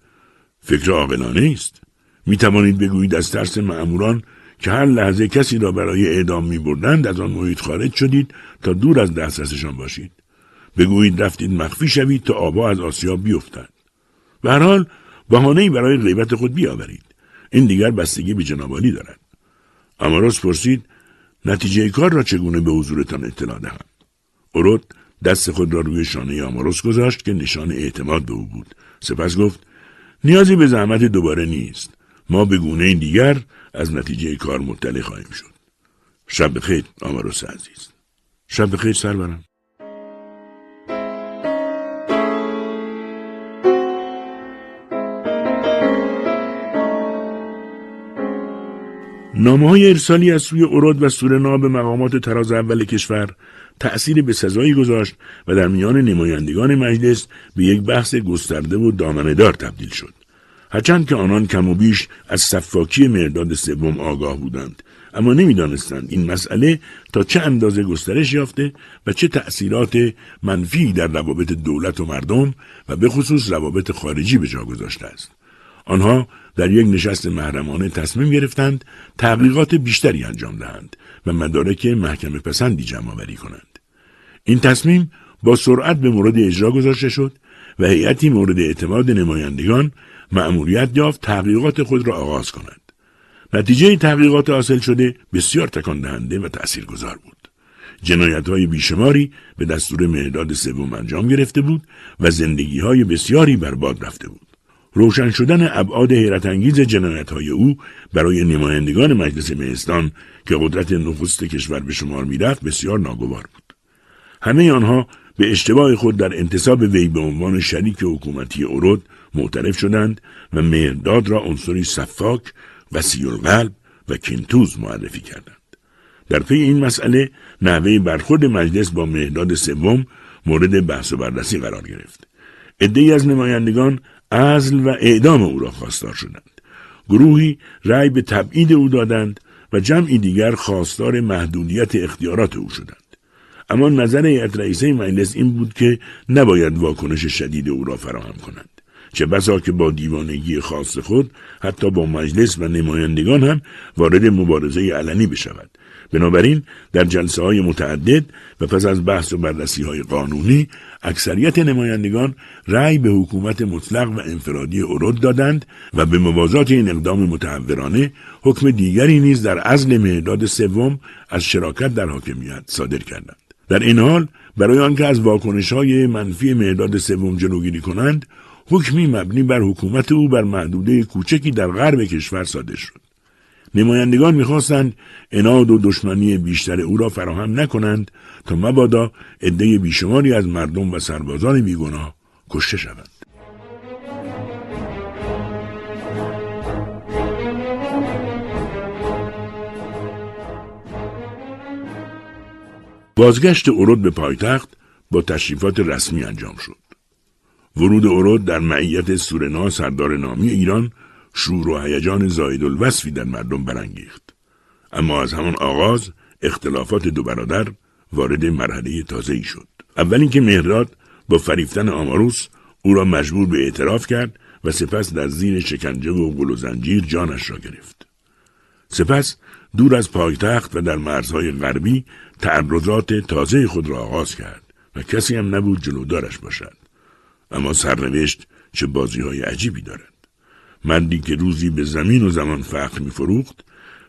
فکر عاقلانه است می توانید بگویید از ترس معموران که هر لحظه کسی را برای اعدام می بردند از آن محیط خارج شدید تا دور از دسترسشان باشید. بگویید رفتید مخفی شوید تا آبا از آسیاب بیفتند. به هر حال بهانهای برای غیبت خود بیاورید. این دیگر بستگی به جنابالی دارد. اماروس پرسید نتیجه کار را چگونه به حضورتان اطلاع دهم؟ اورود دست خود را روی شانه آماروس گذاشت که نشان اعتماد به او بود. سپس گفت نیازی به زحمت دوباره نیست. ما به گونه دیگر از نتیجه کار مطلع خواهیم شد. شب بخیر آماروس عزیز. شب بخیر سرورم نامه های ارسالی از سوی اورود و سورنا به مقامات تراز اول کشور تأثیر به سزایی گذاشت و در میان نمایندگان مجلس به یک بحث گسترده و دامنهدار تبدیل شد. هرچند که آنان کم و بیش از صفاکی مرداد سوم آگاه بودند اما نمی‌دانستند این مسئله تا چه اندازه گسترش یافته و چه تأثیرات منفی در روابط دولت و مردم و به خصوص روابط خارجی به جا گذاشته است. آنها در یک نشست محرمانه تصمیم گرفتند تحقیقات بیشتری انجام دهند و مدارک محکمه پسندی جمع آوری کنند. این تصمیم با سرعت به مورد اجرا گذاشته شد و هیئتی مورد اعتماد نمایندگان مأموریت یافت تحقیقات خود را آغاز کنند. نتیجه تحقیقات حاصل شده بسیار تکان دهنده و تأثیرگذار بود. جنایت های بیشماری به دستور مهداد سوم انجام گرفته بود و زندگی های بسیاری برباد رفته بود. روشن شدن ابعاد حیرت انگیز جنایت های او برای نمایندگان مجلس مهستان که قدرت نخست کشور به شمار می‌رفت بسیار ناگوار بود. همه آنها به اشتباه خود در انتصاب وی به عنوان شریک حکومتی اورود معترف شدند و مهرداد را عنصری صفاک وسیع القلب و کینتوز معرفی کردند. در پی این مسئله نحوه برخورد مجلس با مهداد سوم مورد بحث و بررسی قرار گرفت. عدهای از نمایندگان ازل و اعدام او را خواستار شدند. گروهی رأی به تبعید او دادند و جمعی دیگر خواستار محدودیت اختیارات او شدند. اما نظر هیئت رئیسه مجلس این بود که نباید واکنش شدید او را فراهم کنند. چه بسا که با دیوانگی خاص خود حتی با مجلس و نمایندگان هم وارد مبارزه علنی بشود. بنابراین در جلسه های متعدد و پس از بحث و بررسی های قانونی اکثریت نمایندگان رأی به حکومت مطلق و انفرادی ارود دادند و به موازات این اقدام متحورانه حکم دیگری نیز در ازل مهداد سوم از شراکت در حاکمیت صادر کردند. در این حال برای آنکه از واکنش های منفی مهداد سوم جلوگیری کنند حکمی مبنی بر حکومت او بر محدوده کوچکی در غرب کشور صادر شد نمایندگان می‌خواستند اناد و دشمنی بیشتر او را فراهم نکنند تا مبادا عده بیشماری از مردم و سربازان بیگناه کشته شوند بازگشت اورود به پایتخت با تشریفات رسمی انجام شد. ورود اورود در معیت سورنا سردار نامی ایران شور و هیجان زاید الوصفی در مردم برانگیخت. اما از همان آغاز اختلافات دو برادر وارد مرحله تازه ای شد. اول اینکه مهراد با فریفتن آماروس او را مجبور به اعتراف کرد و سپس در زیر شکنجه و گل و زنجیر جانش را گرفت. سپس دور از پایتخت و در مرزهای غربی تعرضات تازه خود را آغاز کرد و کسی هم نبود جلودارش باشد. اما سرنوشت چه بازی های عجیبی دارد. مردی که روزی به زمین و زمان فقر می فروخت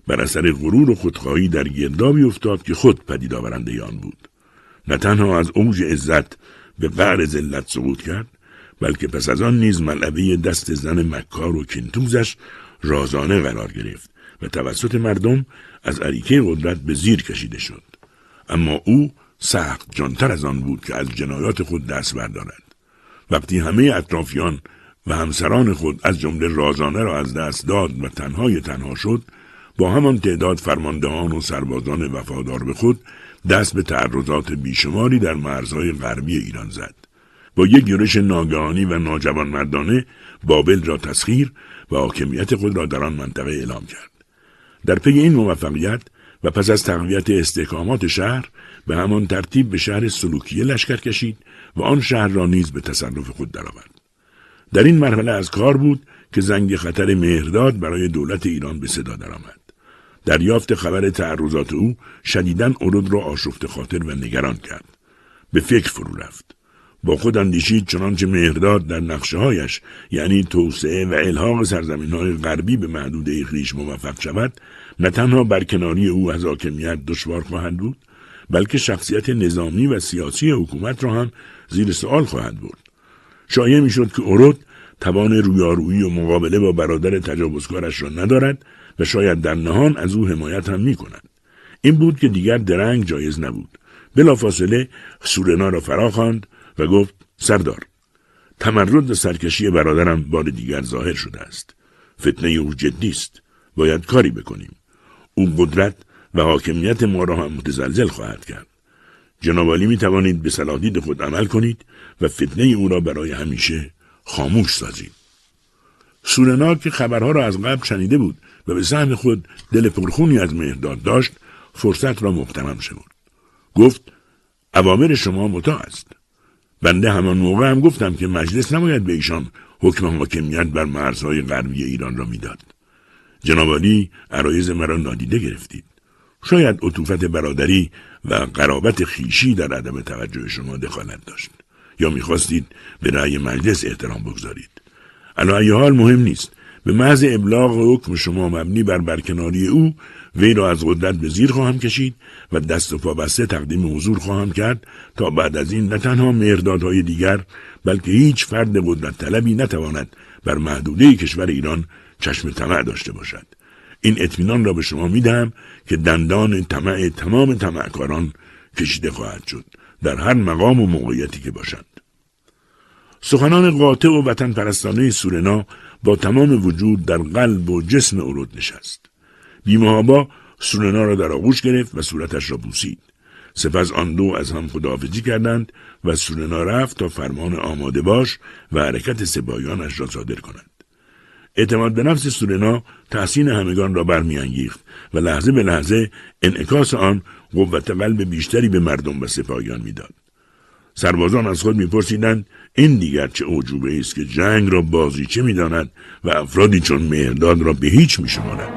بر اثر غرور و خودخواهی در گردابی افتاد که خود پدید آورنده آن بود. نه تنها از اوج عزت به قعر ذلت سقوط کرد بلکه پس از آن نیز ملعبه دست زن مکار و کنتوزش رازانه قرار گرفت و توسط مردم از عریکه قدرت به زیر کشیده شد. اما او سخت جانتر از آن بود که از جنایات خود دست بردارد. وقتی همه اطرافیان و همسران خود از جمله رازانه را از دست داد و تنهای تنها شد با همان تعداد فرماندهان و سربازان وفادار به خود دست به تعرضات بیشماری در مرزهای غربی ایران زد. با یک یورش ناگهانی و ناجوان مردانه بابل را تسخیر و حاکمیت خود را در آن منطقه اعلام کرد. در پی این موفقیت و پس از تقویت استحکامات شهر به همان ترتیب به شهر سلوکیه لشکر کشید و آن شهر را نیز به تصرف خود درآورد. در این مرحله از کار بود که زنگ خطر مهرداد برای دولت ایران به صدا درآمد. دریافت خبر تعرضات او شدیدن ارود را آشفت خاطر و نگران کرد. به فکر فرو رفت. با خود اندیشید چنانچه مهرداد در نقشه هایش یعنی توسعه و الحاق سرزمین های غربی به محدوده خیش موفق شود نه تنها برکناری او از حاکمیت دشوار خواهد بود بلکه شخصیت نظامی و سیاسی حکومت را هم زیر سوال خواهد برد شایع می‌شد که اورود توان رویارویی و مقابله با برادر تجاوزکارش را ندارد و شاید در نهان از او حمایت هم می کند. این بود که دیگر درنگ جایز نبود. بلافاصله سورنا را فرا خواند و گفت سردار تمرد و سرکشی برادرم بار دیگر ظاهر شده است. فتنه او جدی است. باید کاری بکنیم. او قدرت و حاکمیت ما را هم متزلزل خواهد کرد. جنابالی می توانید به سلادید خود عمل کنید و فتنه او را برای همیشه خاموش سازید. سورنا که خبرها را از قبل شنیده بود و به سهم خود دل پرخونی از مهرداد داشت فرصت را مقتمم شد. گفت اوامر شما مطاع است. بنده همان موقع هم گفتم که مجلس نباید به ایشان حکم حاکمیت بر مرزهای غربی ایران را می‌داد جنابالی عرایز مرا نادیده گرفتید شاید عطوفت برادری و قرابت خیشی در عدم توجه شما دخالت داشت. یا می‌خواستید به رأی مجلس احترام بگذارید. علا حال مهم نیست. به محض ابلاغ حکم شما مبنی بر برکناری او وی را از قدرت به زیر خواهم کشید و دست و پا بسته تقدیم حضور خواهم کرد تا بعد از این نه تنها مردادهای دیگر بلکه هیچ فرد قدرت طلبی نتواند بر محدوده کشور ایران چشم طمع داشته باشد. این اطمینان را به شما می‌دهم که دندان طمع تمام طمعکاران کشیده خواهد شد. در هر مقام و موقعیتی که باشند سخنان قاطع و وطن پرستانه سورنا با تمام وجود در قلب و جسم ارود نشست. بیمهابا سورنا را در آغوش گرفت و صورتش را بوسید. سپس آن دو از هم خداحافظی کردند و سورنا رفت تا فرمان آماده باش و حرکت سپاهیانش را صادر کند. اعتماد به نفس سورنا تحسین همگان را برمیانگیخت و لحظه به لحظه انعکاس آن قوت قلب بیشتری به مردم و سپاهیان می‌داد. سربازان از خود میپرسیدند این دیگر چه عجوبه است که جنگ را بازیچه می‌داند و افرادی چون مهرداد را به هیچ میشمارد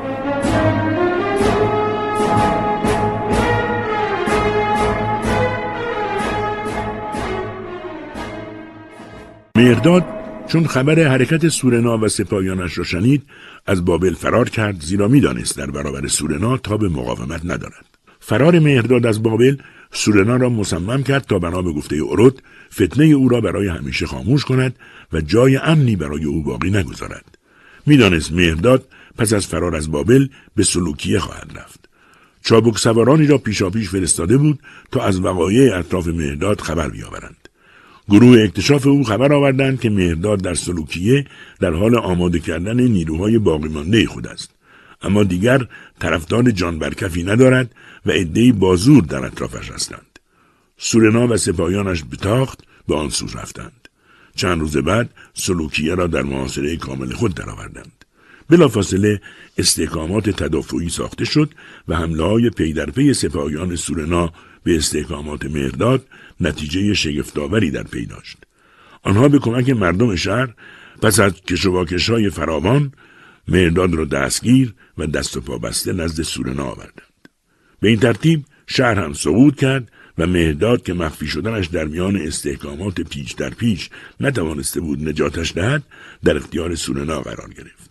مهرداد چون خبر حرکت سورنا و سپاهیانش را شنید از بابل فرار کرد زیرا می‌دانست در برابر سورنا تا به مقاومت ندارد. فرار مهرداد از بابل سورنا را مصمم کرد تا بنا به گفته اورود فتنه او را برای همیشه خاموش کند و جای امنی برای او باقی نگذارد. می‌دانست مهرداد پس از فرار از بابل به سلوکیه خواهد رفت. چابک سوارانی را پیشاپیش فرستاده بود تا از وقایع اطراف مهرداد خبر بیاورند. گروه اکتشاف او خبر آوردند که مهرداد در سلوکیه در حال آماده کردن نیروهای باقی مانده خود است. اما دیگر طرفدار جان برکفی ندارد و عدهای بازور در اطرافش هستند. سورنا و سپاهیانش به تاخت به آن سو رفتند. چند روز بعد سلوکیه را در محاصره کامل خود درآوردند. بلافاصله استحکامات تدافعی ساخته شد و حمله های پی در پی سپاهیان سورنا به استحکامات مهرداد نتیجه شگفتآوری در پی داشت. آنها به کمک مردم شهر پس از کشاکش های فراوان مرداد را دستگیر و دست و پا بسته نزد سورنا آوردند. به این ترتیب شهر هم سقوط کرد و مهداد که مخفی شدنش در میان استحکامات پیچ در پیچ نتوانسته بود نجاتش دهد در اختیار سورنا قرار گرفت.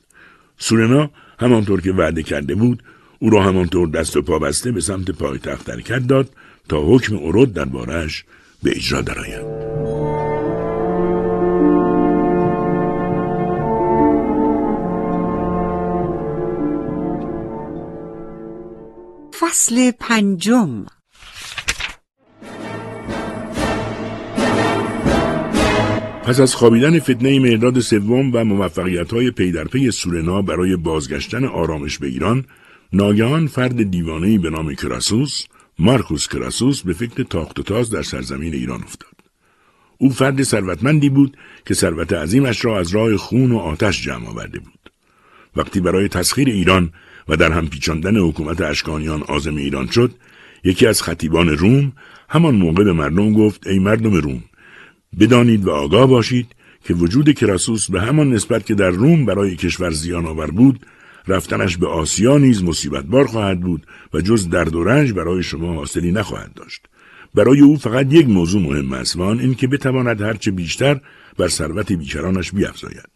سورنا همانطور که وعده کرده بود او را همانطور دست و پا بسته به سمت پایتخت حرکت داد تا حکم ارود دربارهش به اجرا درآید فصل پنجم. پس از خوابیدن فتنه مرداد سوم و موفقیت های پی در پی سورنا برای بازگشتن آرامش به ایران ناگهان فرد دیوانهی به نام کراسوس مارکوس کراسوس به فکر تاخت و تاز در سرزمین ایران افتاد. او فرد ثروتمندی بود که ثروت عظیمش را از راه خون و آتش جمع آورده بود. وقتی برای تسخیر ایران و در هم پیچاندن حکومت اشکانیان آزم ایران شد، یکی از خطیبان روم همان موقع به مردم گفت ای مردم روم بدانید و آگاه باشید که وجود کراسوس به همان نسبت که در روم برای کشور زیان آور بود رفتنش به آسیا نیز مصیبت بار خواهد بود و جز درد و رنج برای شما حاصلی نخواهد داشت. برای او فقط یک موضوع مهم است و آن این که بتواند هرچه بیشتر بر ثروت بیکرانش بیافزاید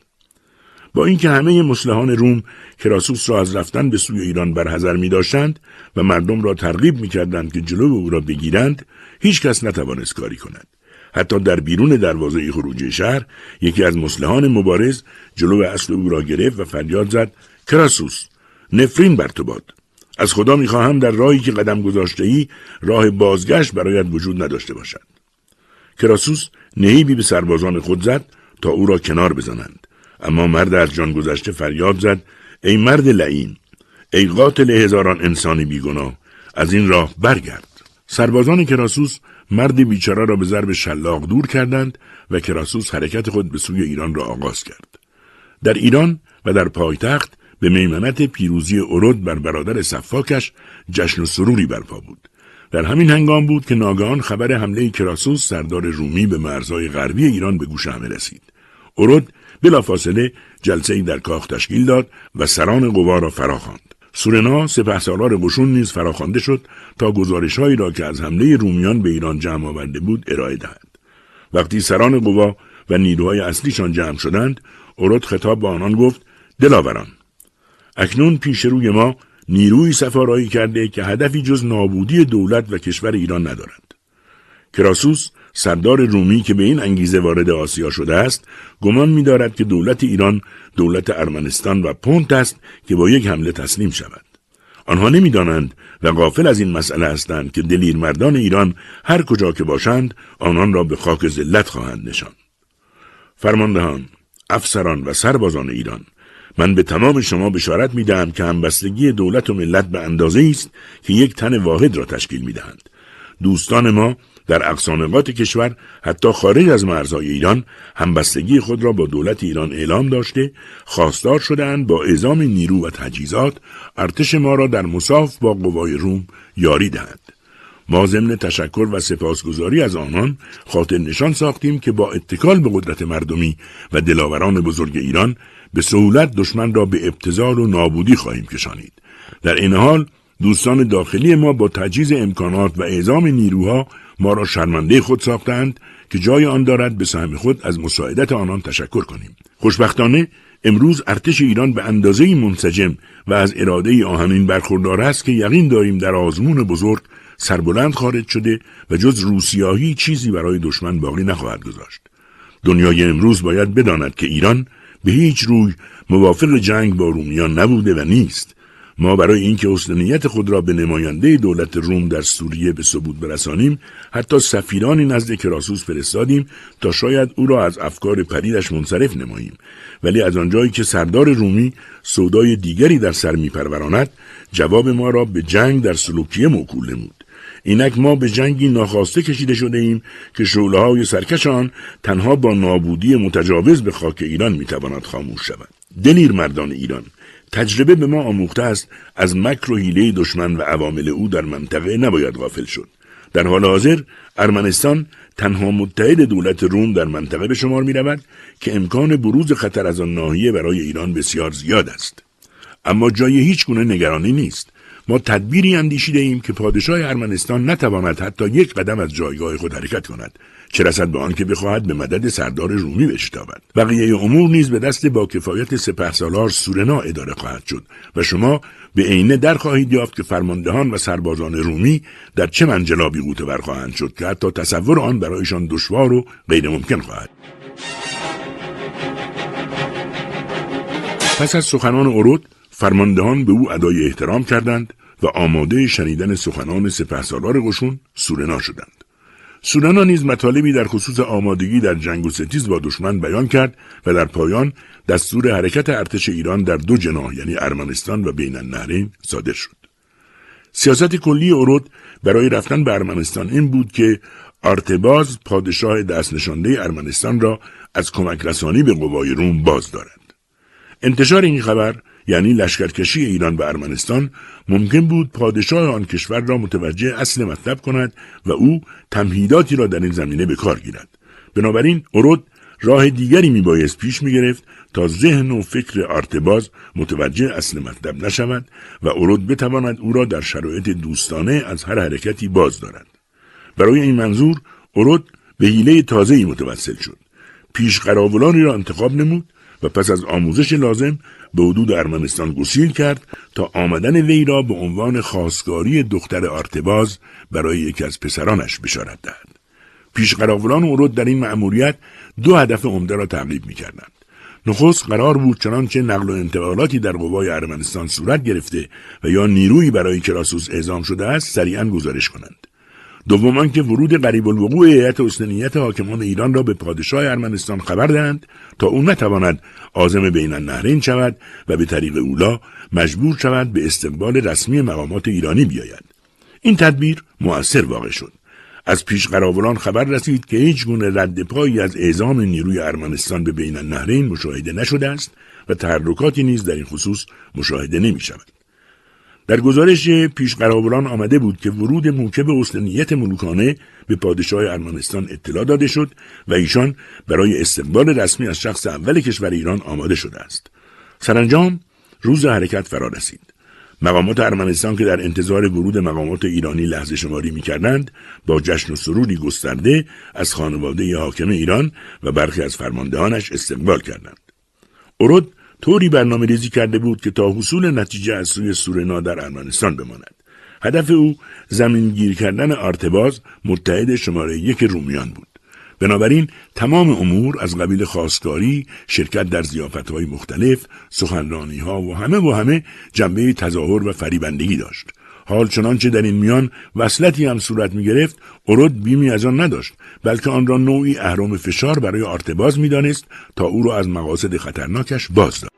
با اینکه همه مسلحان روم کراسوس را از رفتن به سوی ایران برحذر می داشتند و مردم را ترغیب می کردند که جلو او را بگیرند هیچ کس نتوانست کاری کند. حتی در بیرون دروازه خروجی شهر یکی از مسلحان مبارز جلو اصل او را گرفت و فریاد زد کراسوس نفرین بر تو باد. از خدا می‌خواهم در راهی که قدم گذاشته ای راه بازگشت برایت وجود نداشته باشد. کراسوس نهیبی به سربازان خود زد تا او را کنار بزنند. اما مرد از جان گذشته فریاد زد ای مرد لعین ای قاتل هزاران انسانی بیگناه از این راه برگرد. سربازان کراسوس مرد بیچاره را به ضرب شلاق دور کردند و کراسوس حرکت خود به سوی ایران را آغاز کرد. در ایران و در پایتخت به میمنت پیروزی ارود بر برادر صفاکش جشن و سروری برپا بود. در همین هنگام بود که ناگهان خبر حمله کراسوس سردار رومی به مرزهای غربی ایران به گوش همه رسید. ارود بلافاصله جلسه ای در کاخ تشکیل داد و سران قوا را فراخواند سورنا سپهسالار قشون نیز فراخوانده شد تا گزارشهایی را که از حمله رومیان به ایران جمع آورده بود ارائه دهد وقتی سران قوا و نیروهای اصلیشان جمع شدند اورد خطاب به آنان گفت دلاوران اکنون پیش روی ما نیروی سفارایی کرده که هدفی جز نابودی دولت و کشور ایران ندارند کراسوس سردار رومی که به این انگیزه وارد آسیا شده است گمان می دارد که دولت ایران دولت ارمنستان و پونت است که با یک حمله تسلیم شود. آنها نمی‌دانند و غافل از این مسئله هستند که دلیر مردان ایران هر کجا که باشند آنان را به خاک ذلت خواهند نشان. فرماندهان افسران و سربازان ایران من به تمام شما بشارت می دهم که همبستگی دولت و ملت به اندازه است که یک تن واحد را تشکیل می دهند. دوستان ما در اقصانقات کشور حتی خارج از مرزهای ایران همبستگی خود را با دولت ایران اعلام داشته خواستار شدهاند با اعزام نیرو و تجهیزات ارتش ما را در مصاف با قوای روم یاری دهند ما ضمن تشکر و سپاسگزاری از آنان خاطر نشان ساختیم که با اتکال به قدرت مردمی و دلاوران بزرگ ایران به سهولت دشمن را به ابتزال و نابودی خواهیم کشانید. در این حال دوستان داخلی ما با تجهیز امکانات و اعزام نیروها ما را شرمنده خود ساختند که جای آن دارد به سهم خود از مساعدت آنان تشکر کنیم. خوشبختانه امروز ارتش ایران به اندازه منسجم و از اراده آهنین برخوردار است که یقین داریم در آزمون بزرگ سربلند خارج شده و جز روسیاهی چیزی برای دشمن باقی نخواهد گذاشت. دنیای امروز باید بداند که ایران به هیچ روی موافق جنگ با رومیان نبوده و نیست. ما برای اینکه حسن خود را به نماینده دولت روم در سوریه به ثبوت برسانیم حتی سفیرانی نزد کراسوس فرستادیم تا شاید او را از افکار پریدش منصرف نماییم. ولی از آنجایی که سردار رومی سودای دیگری در سر میپروراند جواب ما را به جنگ در سلوکیه موکول نمود. اینک ما به جنگی ناخواسته کشیده شده ایم که شعله های سرکش آن تنها با نابودی متجاوز به خاک ایران می‌تواند خاموش شود. دلیر مردان ایران تجربه به ما آموخته است از مکر و حیله دشمن و عوامل او در منطقه نباید غافل شد. در حال حاضر ارمنستان تنها متحد دولت روم در منطقه به شمار می رود که امکان بروز خطر از آن ناحیه برای ایران بسیار زیاد است. اما جای هیچ گونه نگرانی نیست. ما تدبیری اندیشیده ایم که پادشاه ارمنستان نتواند حتی یک قدم از جایگاه خود حرکت کند. چه رسد به آنکه بخواهد به مدد سردار رومی بشتابد. بقیه امور نیز به دست با کفایت سپهسالار سورنا اداره خواهد شد و شما به عینه در خواهید یافت که فرماندهان و سربازان رومی در چه منجلابی قوطه برخواهند شد که حتی تصور آن برایشان دشوار و غیر ممکن خواهد. پس از سخنان اورود فرماندهان به او ادای احترام کردند و آماده شنیدن سخنان سپهسالار قشون سورنا شدند سورنا نیز مطالبی در خصوص آمادگی در جنگ و ستیز با دشمن بیان کرد و در پایان دستور حرکت ارتش ایران در دو جناح یعنی ارمنستان و بین النهرین صادر شد. سیاست کلی اورود برای رفتن به ارمنستان این بود که آرتباز پادشاه دست نشانده ارمنستان را از کمک رسانی به قوای روم باز دارد. انتشار این خبر یعنی لشکرکشی ایران به ارمنستان ممکن بود پادشاه آن کشور را متوجه اصل مطلب کند و او تمهیداتی را در این زمینه به کار گیرد. بنابراین اورود راه دیگری میبایست پیش می‌گرفت تا ذهن و فکر آرتباز متوجه اصل مطلب نشود و اورود بتواند او را در شرایط دوستانه از هر حرکتی باز دارد. برای این منظور اورود به حیله تازه‌ای متوسل شد. پیش قراولانی را انتخاب نمود و پس از آموزش لازم به حدود ارمنستان گسیل کرد تا آمدن وی را به عنوان خواستگاری دختر آرتباز برای یکی از پسرانش بشارت دهد. پیشقراولان اورود در این مأموریت دو هدف عمده را تعقیب می کردند. نخست قرار بود چنانچه نقل و انتقالاتی در قوای ارمنستان صورت گرفته و یا نیرویی برای کراسوس اعزام شده است سریعا گزارش کنند. دوم که ورود قریب الوقوع هیئت حسنیت حاکمان ایران را به پادشاه ارمنستان خبر دهند تا او نتواند عازم بین النهرین شود و به طریق اولا مجبور شود به استقبال رسمی مقامات ایرانی بیاید این تدبیر مؤثر واقع شد از پیش قراولان خبر رسید که هیچ گونه رد پایی از اعزام نیروی ارمنستان به بین النهرین مشاهده نشده است و تحرکاتی نیز در این خصوص مشاهده نمی شود. در گزارش پیشقرابران آمده بود که ورود موکب اصلنیت ملوکانه به پادشاه ارمنستان اطلاع داده شد و ایشان برای استقبال رسمی از شخص اول کشور ایران آماده شده است. سرانجام روز حرکت فرا رسید. مقامات ارمنستان که در انتظار ورود مقامات ایرانی لحظه شماری می کردند با جشن و سرودی گسترده از خانواده حاکم ایران و برخی از فرماندهانش استقبال کردند. اورود طوری برنامه ریزی کرده بود که تا حصول نتیجه از سوی سورنا در ارمنستان بماند. هدف او زمین گیر کردن آرتباز متحد شماره یک رومیان بود. بنابراین تمام امور از قبیل خواستگاری، شرکت در های مختلف، سخنرانی ها و همه و همه جنبه تظاهر و فریبندگی داشت. حال چنانچه در این میان وصلتی هم صورت می گرفت ارود بیمی از آن نداشت بلکه آن را نوعی اهرام فشار برای آرتباز می دانست تا او را از مقاصد خطرناکش باز داد.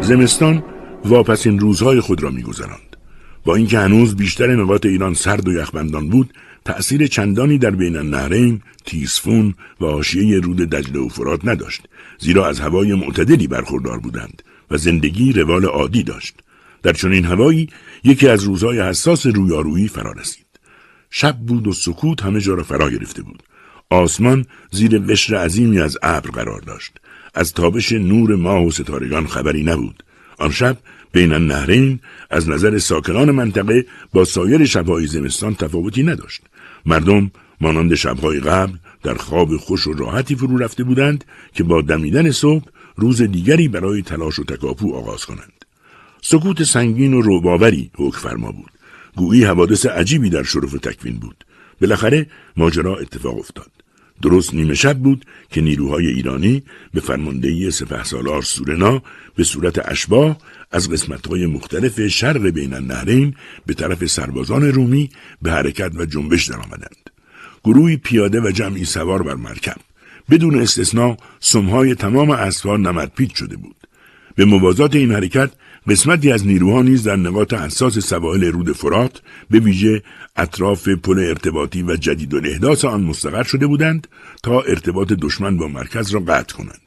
زمستان واپسین روزهای خود را میگذراند با اینکه هنوز بیشتر نقاط ایران سرد و یخبندان بود تأثیر چندانی در بین النهرین تیسفون و حاشیه رود دجله و فرات نداشت زیرا از هوای معتدلی برخوردار بودند و زندگی روال عادی داشت. در چنین هوایی یکی از روزهای حساس رویارویی فرا رسید. شب بود و سکوت همه جا را فرا گرفته بود. آسمان زیر قشر عظیمی از ابر قرار داشت. از تابش نور ماه و ستارگان خبری نبود. آن شب بین النهرین از نظر ساکنان منطقه با سایر شبهای زمستان تفاوتی نداشت. مردم مانند شبهای قبل در خواب خوش و راحتی فرو رفته بودند که با دمیدن صبح روز دیگری برای تلاش و تکاپو آغاز کنند. سکوت سنگین و روباوری حکم فرما بود. گویی حوادث عجیبی در شرف تکوین بود. بالاخره ماجرا اتفاق افتاد. درست نیمه شب بود که نیروهای ایرانی به فرماندهی سپه سالار سورنا به صورت اشباه از قسمتهای مختلف شرق بین النهرین به طرف سربازان رومی به حرکت و جنبش درآمدند. گروهی پیاده و جمعی سوار بر مرکب. بدون استثنا سمهای تمام اسوار نمدپید شده بود. به موازات این حرکت قسمتی از نیروها نیز در نقاط حساس سواحل رود فرات به ویژه اطراف پل ارتباطی و جدید و احداث آن مستقر شده بودند تا ارتباط دشمن با مرکز را قطع کنند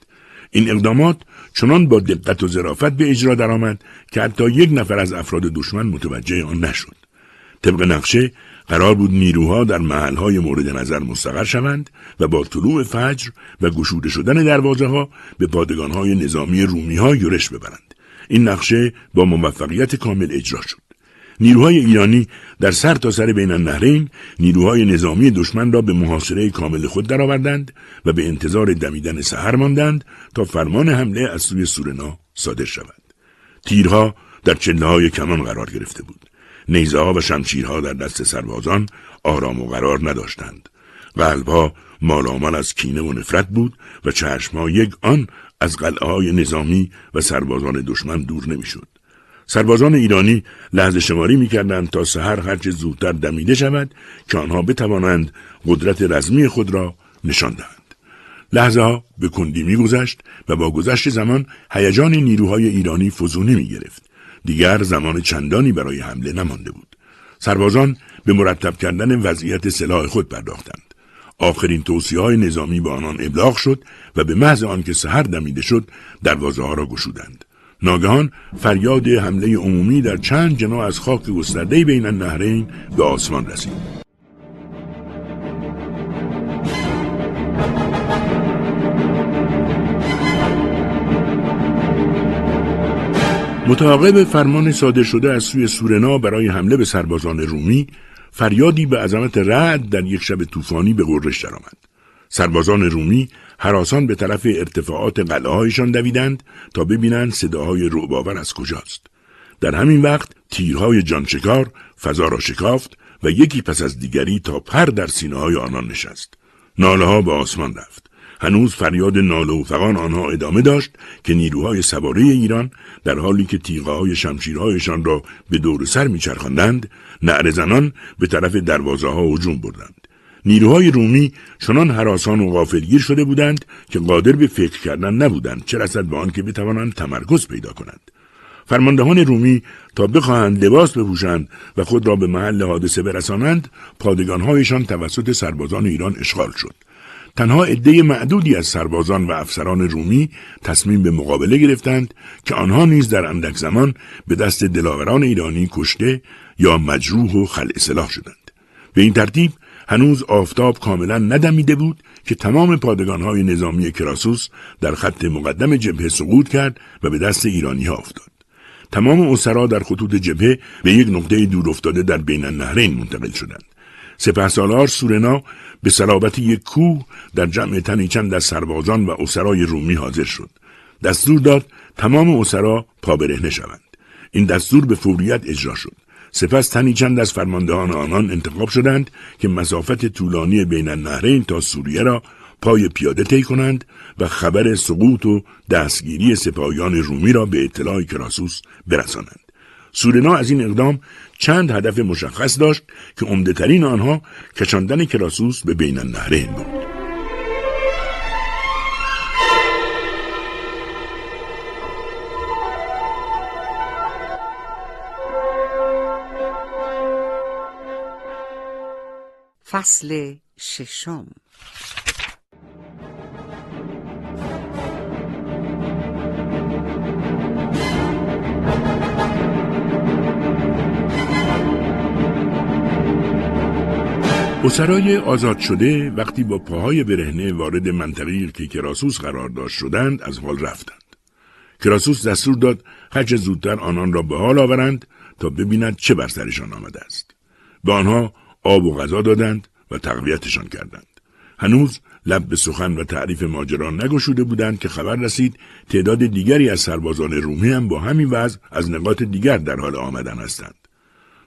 این اقدامات چنان با دقت و ظرافت به اجرا درآمد که حتی یک نفر از افراد دشمن متوجه آن نشد طبق نقشه قرار بود نیروها در محلهای مورد نظر مستقر شوند و با طلوع فجر و گشوده شدن دروازه ها به پادگانهای نظامی رومی ها یورش ببرند. این نقشه با موفقیت کامل اجرا شد. نیروهای ایرانی در سر تا سر بین النهرین نیروهای نظامی دشمن را به محاصره کامل خود درآوردند و به انتظار دمیدن سحر ماندند تا فرمان حمله از سوی سورنا صادر شود. تیرها در چله های کمان قرار گرفته بود. نیزه و شمشیرها در دست سربازان آرام و قرار نداشتند. قلبها مالامال از کینه و نفرت بود و چشمها یک آن از قلعه های نظامی و سربازان دشمن دور نمی‌شد. سربازان ایرانی لحظه شماری می‌کردند تا سحر هرچه زودتر دمیده شود که آنها بتوانند قدرت رزمی خود را نشان دهند. لحظه ها به کندی میگذشت و با گذشت زمان هیجان نیروهای ایرانی فزونی می گرفت. دیگر زمان چندانی برای حمله نمانده بود. سربازان به مرتب کردن وضعیت سلاح خود پرداختند. آخرین توصیه های نظامی به آنان ابلاغ شد و به محض آنکه سحر دمیده شد دروازه ها را گشودند. ناگهان فریاد حمله عمومی در چند جنا از خاک گسترده بین النهرین به آسمان رسید. متعاقب فرمان صادر شده از سوی سورنا برای حمله به سربازان رومی فریادی به عظمت رعد در یک شب طوفانی به غرش درآمد. سربازان رومی حراسان به طرف ارتفاعات قلعههایشان دویدند تا ببینند صداهای رعبآور از کجاست. در همین وقت تیرهای جانشکار فضا را شکافت و یکی پس از دیگری تا پر در سینه های آنان نشست. ناله ها به آسمان رفت. هنوز فریاد ناله و فقان آنها ادامه داشت که نیروهای سواره ایران در حالی که تیغه های شمشیرهایشان را به دور سر میچرخاندند نعر زنان به طرف دروازه ها هجوم بردند. نیروهای رومی چنان حراسان و غافلگیر شده بودند که قادر به فکر کردن نبودند چه رسد به آنکه بتوانند تمرکز پیدا کنند. فرماندهان رومی تا بخواهند لباس بپوشند و خود را به محل حادثه برسانند پادگانهایشان توسط سربازان ایران اشغال شد. تنها عده معدودی از سربازان و افسران رومی تصمیم به مقابله گرفتند که آنها نیز در اندک زمان به دست دلاوران ایرانی کشته یا مجروح و خلع سلاح شدند. به این ترتیب هنوز آفتاب کاملا ندمیده بود که تمام پادگانهای نظامی کراسوس در خط مقدم جبهه سقوط کرد و به دست ایرانی ها افتاد. تمام اسرا در خطوط جبهه به یک نقطه دور افتاده در بین النهرین منتقل شدند. سپهسالار سورنا به صلابت یک کوه در جمع تنی چند از سربازان و اسرای رومی حاضر شد. دستور داد تمام اسرا پابرهنه شوند. این دستور به فوریت اجرا شد. سپس تنی چند از فرماندهان آنان انتخاب شدند که مسافت طولانی بین النهرین تا سوریه را پای پیاده طی کنند و خبر سقوط و دستگیری سپاهیان رومی را به اطلاع کراسوس برسانند. سورنا از این اقدام چند هدف مشخص داشت که عمدهترین آنها کشاندن کراسوس به بین النهرین بود. فصل ششم اسرای آزاد شده وقتی با پاهای برهنه وارد منطقه که کراسوس قرار داشت شدند از حال رفتند. کراسوس دستور داد هرچه زودتر آنان را به حال آورند تا ببینند چه بر سرشان آمده است. به آنها آب و غذا دادند و تقویتشان کردند. هنوز لب به سخن و تعریف ماجرا نگشوده بودند که خبر رسید تعداد دیگری از سربازان رومی هم با همین وضع از نقاط دیگر در حال آمدن هستند.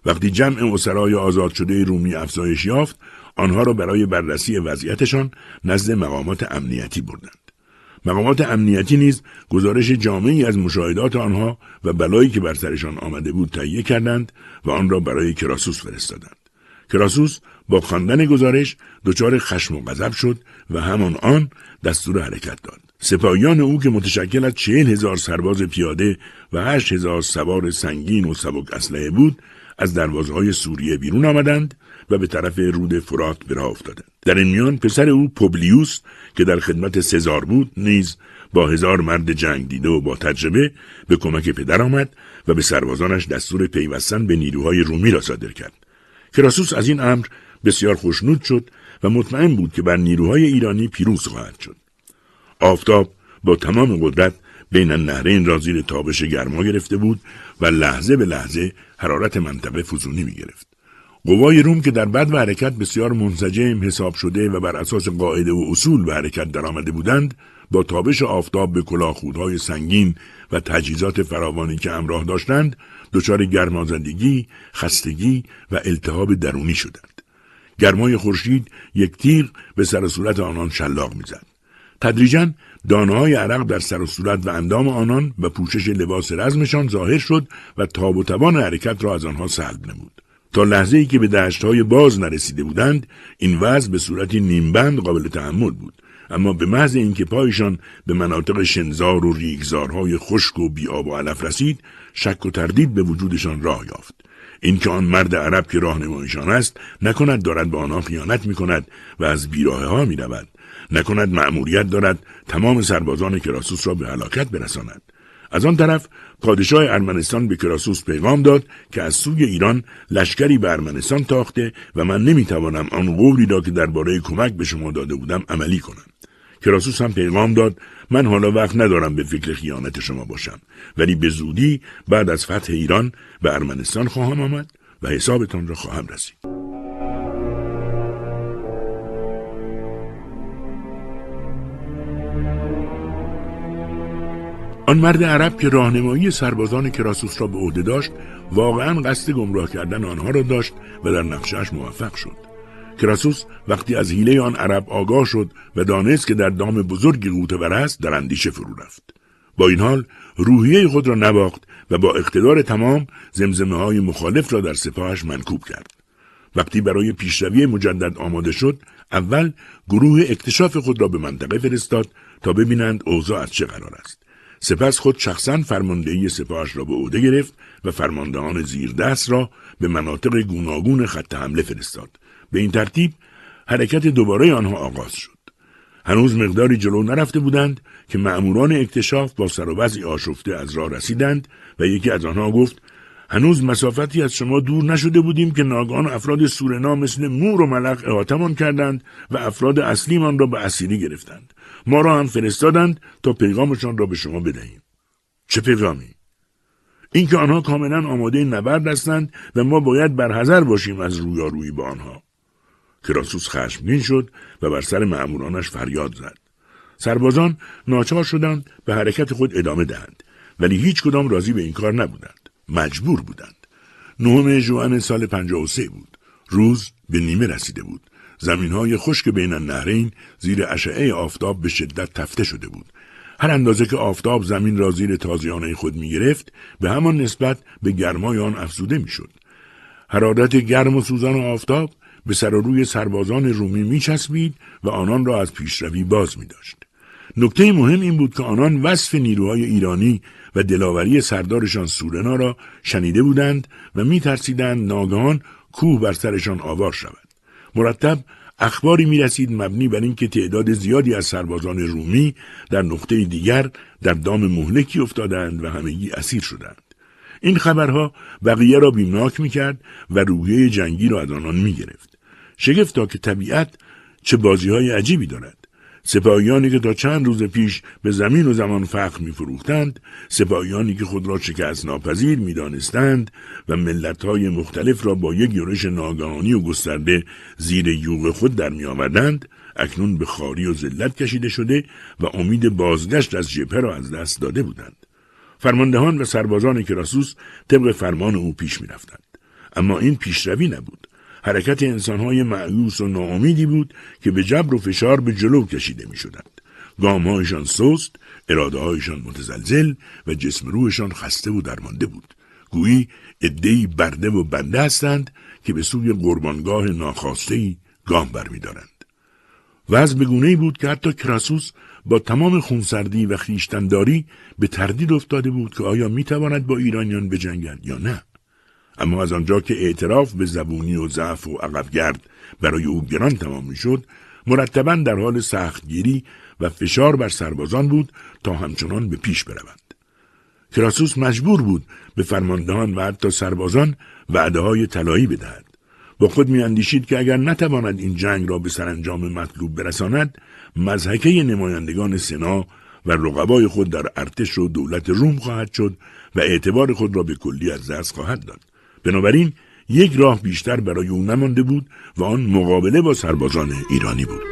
وقتی جمع اسرای آزاد شده رومی افزایش یافت آنها را برای بررسی وضعیتشان نزد مقامات امنیتی بردند. مقامات امنیتی نیز گزارش جامعی از مشاهدات آنها و بلایی که بر سرشان آمده بود تهیه کردند و آن را برای کراسوس فرستادند. کراسوس با خواندن گزارش دچار خشم و غضب شد و همان آن دستور حرکت داد. سپاهیان او که متشکل از چهل هزار سرباز پیاده و هشت هزار سوار سنگین و سبک اسلحه بود از دروازه سوریه بیرون آمدند و به طرف رود فرات به راه افتادند. در این میان پسر او پوبلیوس که در خدمت سزار بود نیز با هزار مرد جنگ دیده و با تجربه به کمک پدر آمد و به سربازانش دستور پیوستن به نیروهای رومی را صادر کرد. کراسوس از این امر بسیار خوشنود شد و مطمئن بود که بر نیروهای ایرانی پیروز خواهد شد. آفتاب با تمام قدرت بین النهرین را زیر تابش گرما گرفته بود و لحظه به لحظه حرارت منطقه فزونی می گرفت. قوای روم که در بد و حرکت بسیار منسجم حساب شده و بر اساس قاعده و اصول به حرکت درآمده بودند با تابش آفتاب به کلاهخودهای سنگین و تجهیزات فراوانی که همراه داشتند دچار گرمازدگی خستگی و التهاب درونی شدند گرمای خورشید یک تیغ به سر صورت آنان شلاق می‌زد تدریجا دانه های عرق در سر و صورت و اندام آنان و پوشش لباس رزمشان ظاهر شد و تاب و توان حرکت را از آنها سلب نمود. تا لحظه ای که به دشت های باز نرسیده بودند این وضع به صورتی نیمبند قابل تحمل بود. اما به محض اینکه پایشان به مناطق شنزار و ریگزارهای خشک و بیاب و علف رسید شک و تردید به وجودشان راه یافت. اینکه آن مرد عرب که راهنمایشان است نکند دارد به آنها خیانت می کند و از بیراه ها می نکند مأموریت دارد تمام سربازان کراسوس را به هلاکت برساند. از آن طرف پادشاه ارمنستان به کراسوس پیغام داد که از سوی ایران لشکری به ارمنستان تاخته و من نمی‌توانم آن قولی را که درباره کمک به شما داده بودم عملی کنم. کراسوس هم پیغام داد من حالا وقت ندارم به فکر خیانت شما باشم. ولی به زودی بعد از فتح ایران به ارمنستان خواهم آمد و حسابتان را خواهم رسید. آن مرد عرب که راهنمایی سربازان کراسوس را به عهده داشت واقعا قصد گمراه کردن آنها را داشت و در نقشهاش موفق شد. کراسوس وقتی از حیله آن عرب آگاه شد و دانست که در دام بزرگی قوتور است در اندیشه فرو رفت. با این حال روحیه خود را نباخت و با اقتدار تمام زمزمه های مخالف را در سپاهش منکوب کرد. وقتی برای پیشروی مجدد آماده شد اول گروه اکتشاف خود را به منطقه فرستاد تا ببینند اوضاع از چه قرار است. سپس خود شخصا فرماندهی سپاهش را به عهده گرفت و فرماندهان زیردست را به مناطق گوناگون خط حمله فرستاد. به این ترتیب حرکت دوباره آنها آغاز شد. هنوز مقداری جلو نرفته بودند که مأموران اکتشاف با سر و وضعی آشفته از راه رسیدند و یکی از آنها گفت هنوز مسافتی از شما دور نشده بودیم که ناگان افراد سورنا مثل مور و ملق احاتمان کردند و افراد اصلیمان را به اسیری گرفتند. ما را هم فرستادند تا پیغامشان را به شما بدهیم. چه پیغامی؟ اینکه آنها کاملا آماده نبرد هستند و ما باید برحذر باشیم از رویارویی با آنها. کراسوس خشمگین شد و بر سر مأمورانش فریاد زد. سربازان ناچار شدند به حرکت خود ادامه دهند ولی هیچ کدام راضی به این کار نبودند. مجبور بودند. نهم جوان سال 53 بود. روز به نیمه رسیده بود. زمین های خشک بین النهرین زیر اشعه آفتاب به شدت تفته شده بود هر اندازه که آفتاب زمین را زیر تازیانه خود می گرفت به همان نسبت به گرمای آن افزوده می شد. حرارت گرم و سوزان آفتاب به سر روی سربازان رومی می چسبید و آنان را از پیشروی باز می داشت. نکته مهم این بود که آنان وصف نیروهای ایرانی و دلاوری سردارشان سورنا را شنیده بودند و می ترسیدند ناگهان کوه بر سرشان آوار شود. مرتب اخباری می رسید مبنی بر اینکه تعداد زیادی از سربازان رومی در نقطه دیگر در دام مهلکی افتادند و همگی اسیر شدند. این خبرها بقیه را بیمناک می کرد و روحیه جنگی را از آنان می گرفت. شگفتا که طبیعت چه بازی های عجیبی دارد. سپاهیانی که تا چند روز پیش به زمین و زمان فخر می فروختند، سپاهیانی که خود را شکست ناپذیر می دانستند و ملتهای مختلف را با یک یورش ناگهانی و گسترده زیر یوغ خود در می آوردند، اکنون به خاری و ذلت کشیده شده و امید بازگشت از جبهه را از دست داده بودند. فرماندهان و سربازان کراسوس طبق فرمان او پیش می رفتند. اما این پیشروی نبود. حرکت انسانهای معیوس و ناامیدی بود که به جبر و فشار به جلو کشیده می شدند. گامهایشان سست، اراده هایشان متزلزل و جسم روحشان خسته و درمانده بود. گویی ادهی برده و بنده هستند که به سوی قربانگاه ناخواستهی گام برمیدارند. وضع بگونه بود که حتی کراسوس با تمام خونسردی و خیشتنداری به تردید افتاده بود که آیا می‌تواند با ایرانیان بجنگد یا نه. اما از آنجا که اعتراف به زبونی و ضعف و عقبگرد برای او گران تمام می‌شد مرتبا در حال سختگیری و فشار بر سربازان بود تا همچنان به پیش بروند. کراسوس مجبور بود به فرماندهان و حتی سربازان وعده های طلایی بدهد. با خود میاندیشید که اگر نتواند این جنگ را به سرانجام مطلوب برساند مزحکه نمایندگان سنا و رقبای خود در ارتش و دولت روم خواهد شد و اعتبار خود را به کلی از دست خواهد داد. بنابراین یک راه بیشتر برای او نمانده بود و آن مقابله با سربازان ایرانی بود.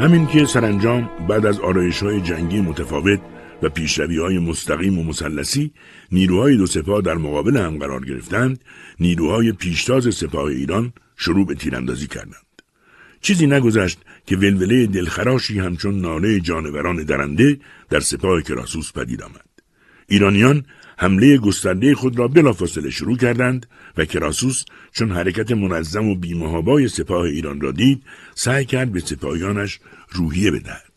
همین که سرانجام بعد از آرایش های جنگی متفاوت و پیشروی های مستقیم و مسلسی نیروهای دو سپاه در مقابل هم قرار گرفتند نیروهای پیشتاز سپاه ایران شروع به تیراندازی کردند. چیزی نگذشت که ولوله دلخراشی همچون ناله جانوران درنده در سپاه کراسوس پدید آمد. ایرانیان حمله گسترده خود را بلافاصله شروع کردند و کراسوس چون حرکت منظم و بیمهابای سپاه ایران را دید سعی کرد به سپاهیانش روحیه بدهد.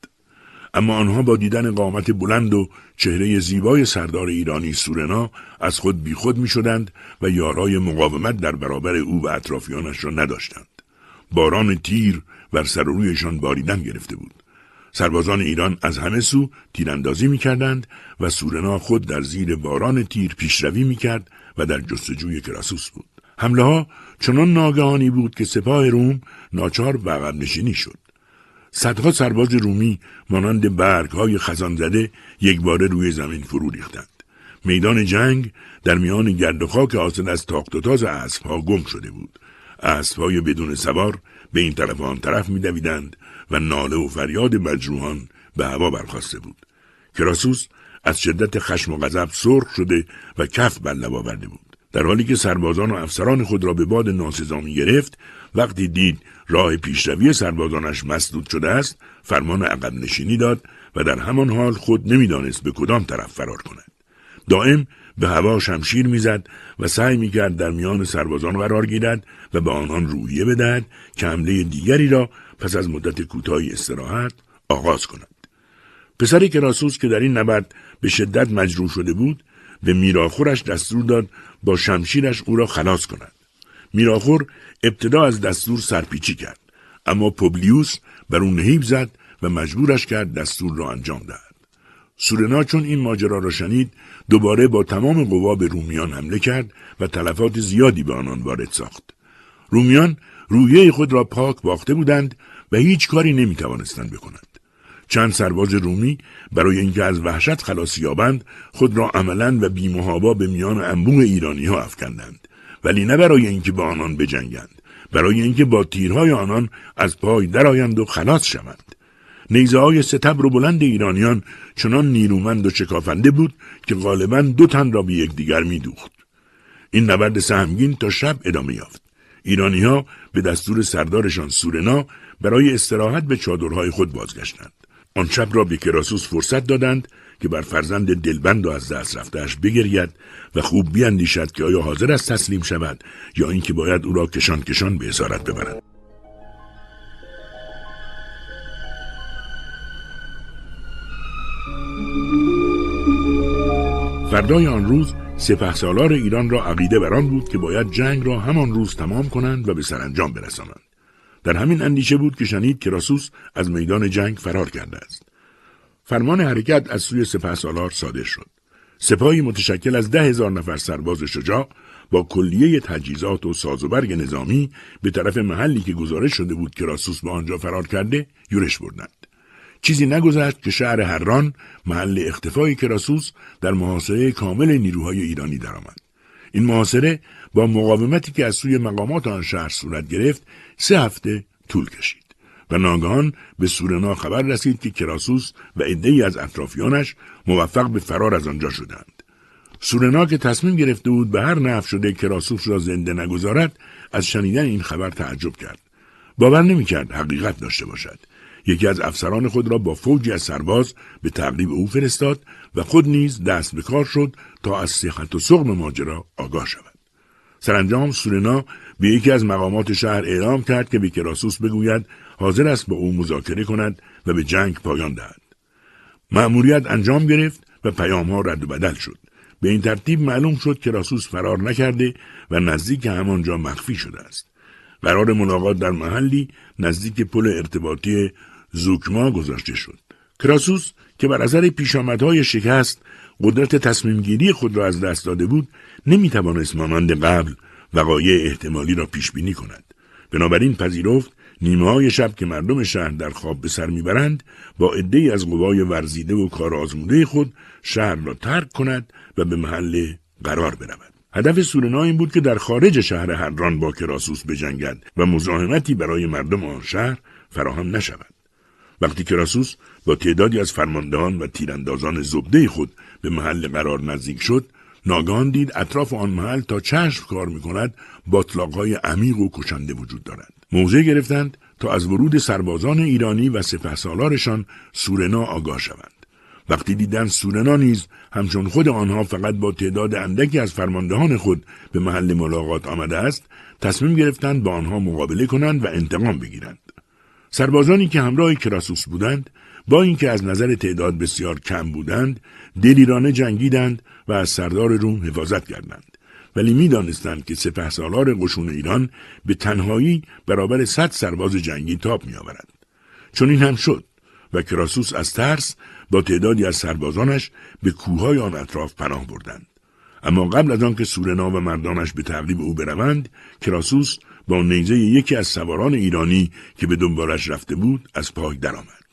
اما آنها با دیدن قامت بلند و چهره زیبای سردار ایرانی سورنا از خود بیخود می شدند و یارای مقاومت در برابر او و اطرافیانش را نداشتند. باران تیر بر سر رویشان باریدن گرفته بود. سربازان ایران از همه سو تیراندازی می کردند و سورنا خود در زیر باران تیر پیشروی می کرد و در جستجوی کراسوس بود. حمله ها چنان ناگهانی بود که سپاه روم ناچار به نشینی شد. صدها سرباز رومی مانند برگ های خزان زده یک باره روی زمین فرو ریختند. میدان جنگ در میان گرد و خاک حاصل از تاخت و تاز اسب گم شده بود. اسب های بدون سوار به این طرف و آن طرف میدویدند و ناله و فریاد مجروحان به هوا برخواسته بود. کراسوس از شدت خشم و غضب سرخ شده و کف بر لب آورده بود. در حالی که سربازان و افسران خود را به باد ناسزا گرفت وقتی دید راه پیشروی سربازانش مسدود شده است فرمان عقب نشینی داد و در همان حال خود نمی‌دانست به کدام طرف فرار کند. دائم به هوا شمشیر می‌زد و سعی می‌کرد در میان سربازان قرار گیرد و به آنان روحیه بدهد که حمله دیگری را پس از مدت کوتاهی استراحت آغاز کند. پسر کراسوس که در این نبرد به شدت مجروح شده بود به میراخورش دستور داد با شمشیرش او را خلاص کند. میراخور ابتدا از دستور سرپیچی کرد. اما پوبلیوس بر او نهیب زد و مجبورش کرد دستور را انجام دهد. سورنا چون این ماجرا را شنید دوباره با تمام قوا به رومیان حمله کرد و تلفات زیادی به آنان وارد ساخت. رومیان رویه خود را پاک باخته بودند و هیچ کاری نمی توانستند بکنند. چند سرباز رومی برای اینکه از وحشت خلاص یابند خود را عملا و بیمهابا به میان انبوه ایرانی ها افکندند. ولی نه برای اینکه با آنان بجنگند برای اینکه با تیرهای آنان از پای درآیند و خلاص شوند. نیزه های ستبر و بلند ایرانیان چنان نیرومند و شکافنده بود که غالبا دو تن را به یکدیگر میدوخت. این نبرد سهمگین تا شب ادامه یافت. ایرانی ها به دستور سردارشان سورنا برای استراحت به چادرهای خود بازگشتند. آن شب را به کراسوس فرصت دادند که بر فرزند دلبند و از دست رفتهش بگرید و خوب بیاندیشد که آیا حاضر است تسلیم شود یا اینکه باید او را کشان کشان به اسارت ببرند فردای آن روز سپه سالار ایران را عقیده بران بود که باید جنگ را همان روز تمام کنند و به سرانجام برسانند. در همین اندیشه بود که شنید کراسوس از میدان جنگ فرار کرده است. فرمان حرکت از سوی سپه سالار صادر شد. سپاهی متشکل از ده هزار نفر سرباز شجاع با کلیه تجهیزات و سازوبرگ نظامی به طرف محلی که گزارش شده بود کراسوس به آنجا فرار کرده یورش بردند. چیزی نگذشت که شهر هران محل اختفای کراسوس در محاصره کامل نیروهای ایرانی درآمد. این محاصره با مقاومتی که از سوی مقامات آن شهر صورت گرفت سه هفته طول کشید و ناگهان به سورنا خبر رسید که کراسوس و عدهای از اطرافیانش موفق به فرار از آنجا شدند. سورنا که تصمیم گرفته بود به هر نفع شده کراسوس را زنده نگذارد از شنیدن این خبر تعجب کرد. باور نمی‌کرد حقیقت داشته باشد یکی از افسران خود را با فوجی از سرباز به تعقیب او فرستاد و خود نیز دست به کار شد تا از صحت و سقم ماجرا آگاه شود سرانجام سورنا به یکی از مقامات شهر اعلام کرد که به کراسوس بگوید حاضر است با او مذاکره کند و به جنگ پایان دهد مأموریت انجام گرفت و پیام ها رد و بدل شد به این ترتیب معلوم شد که راسوس فرار نکرده و نزدیک همانجا مخفی شده است قرار ملاقات در محلی نزدیک پل ارتباطی زوکما گذاشته شد. کراسوس که بر اثر پیشامدهای شکست قدرت تصمیمگیری خود را از دست داده بود نمی‌توانست مانند قبل وقایع احتمالی را پیش بینی کند. بنابراین پذیرفت نیمه های شب که مردم شهر در خواب به سر می‌برند با عده از قوای ورزیده و کار آزموده خود شهر را ترک کند و به محل قرار برود. هدف سورنا این بود که در خارج شهر هران با کراسوس بجنگد و مزاحمتی برای مردم آن شهر فراهم نشود. وقتی کراسوس با تعدادی از فرماندهان و تیراندازان زبده خود به محل قرار نزدیک شد ناگان دید اطراف آن محل تا چشم کار می کند باطلاقهای عمیق و کشنده وجود دارند موضع گرفتند تا از ورود سربازان ایرانی و سپهسالارشان سورنا آگاه شوند. وقتی دیدن سورنا نیز همچون خود آنها فقط با تعداد اندکی از فرماندهان خود به محل ملاقات آمده است تصمیم گرفتند با آنها مقابله کنند و انتقام بگیرند. سربازانی که همراه کراسوس بودند با اینکه از نظر تعداد بسیار کم بودند دلیرانه جنگیدند و از سردار روم حفاظت کردند. ولی می‌دانستند که سپه سالار قشون ایران به تنهایی برابر صد سرباز جنگی تاب میآورد. چون این هم شد و کراسوس از ترس با تعدادی از سربازانش به کوههای آن اطراف پناه بردند. اما قبل از آنکه سورنا و مردانش به تعقیب او بروند کراسوس با نیزه یکی از سواران ایرانی که به دنبالش رفته بود از پای درآمد.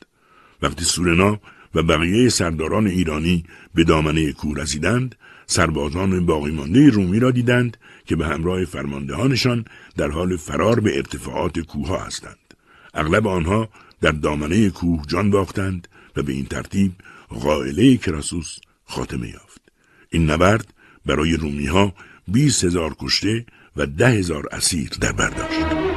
وقتی سورنا و بقیه سرداران ایرانی به دامنه کوه رسیدند سربازان مانده رومی را دیدند که به همراه فرماندهانشان در حال فرار به ارتفاعات کوه هستند. اغلب آنها در دامنه کوه جان باختند و به این ترتیب قائله کراسوس خاتمه یافت. این نبرد برای رومی ها بیست هزار کشته و ده هزار اسیر در برداشت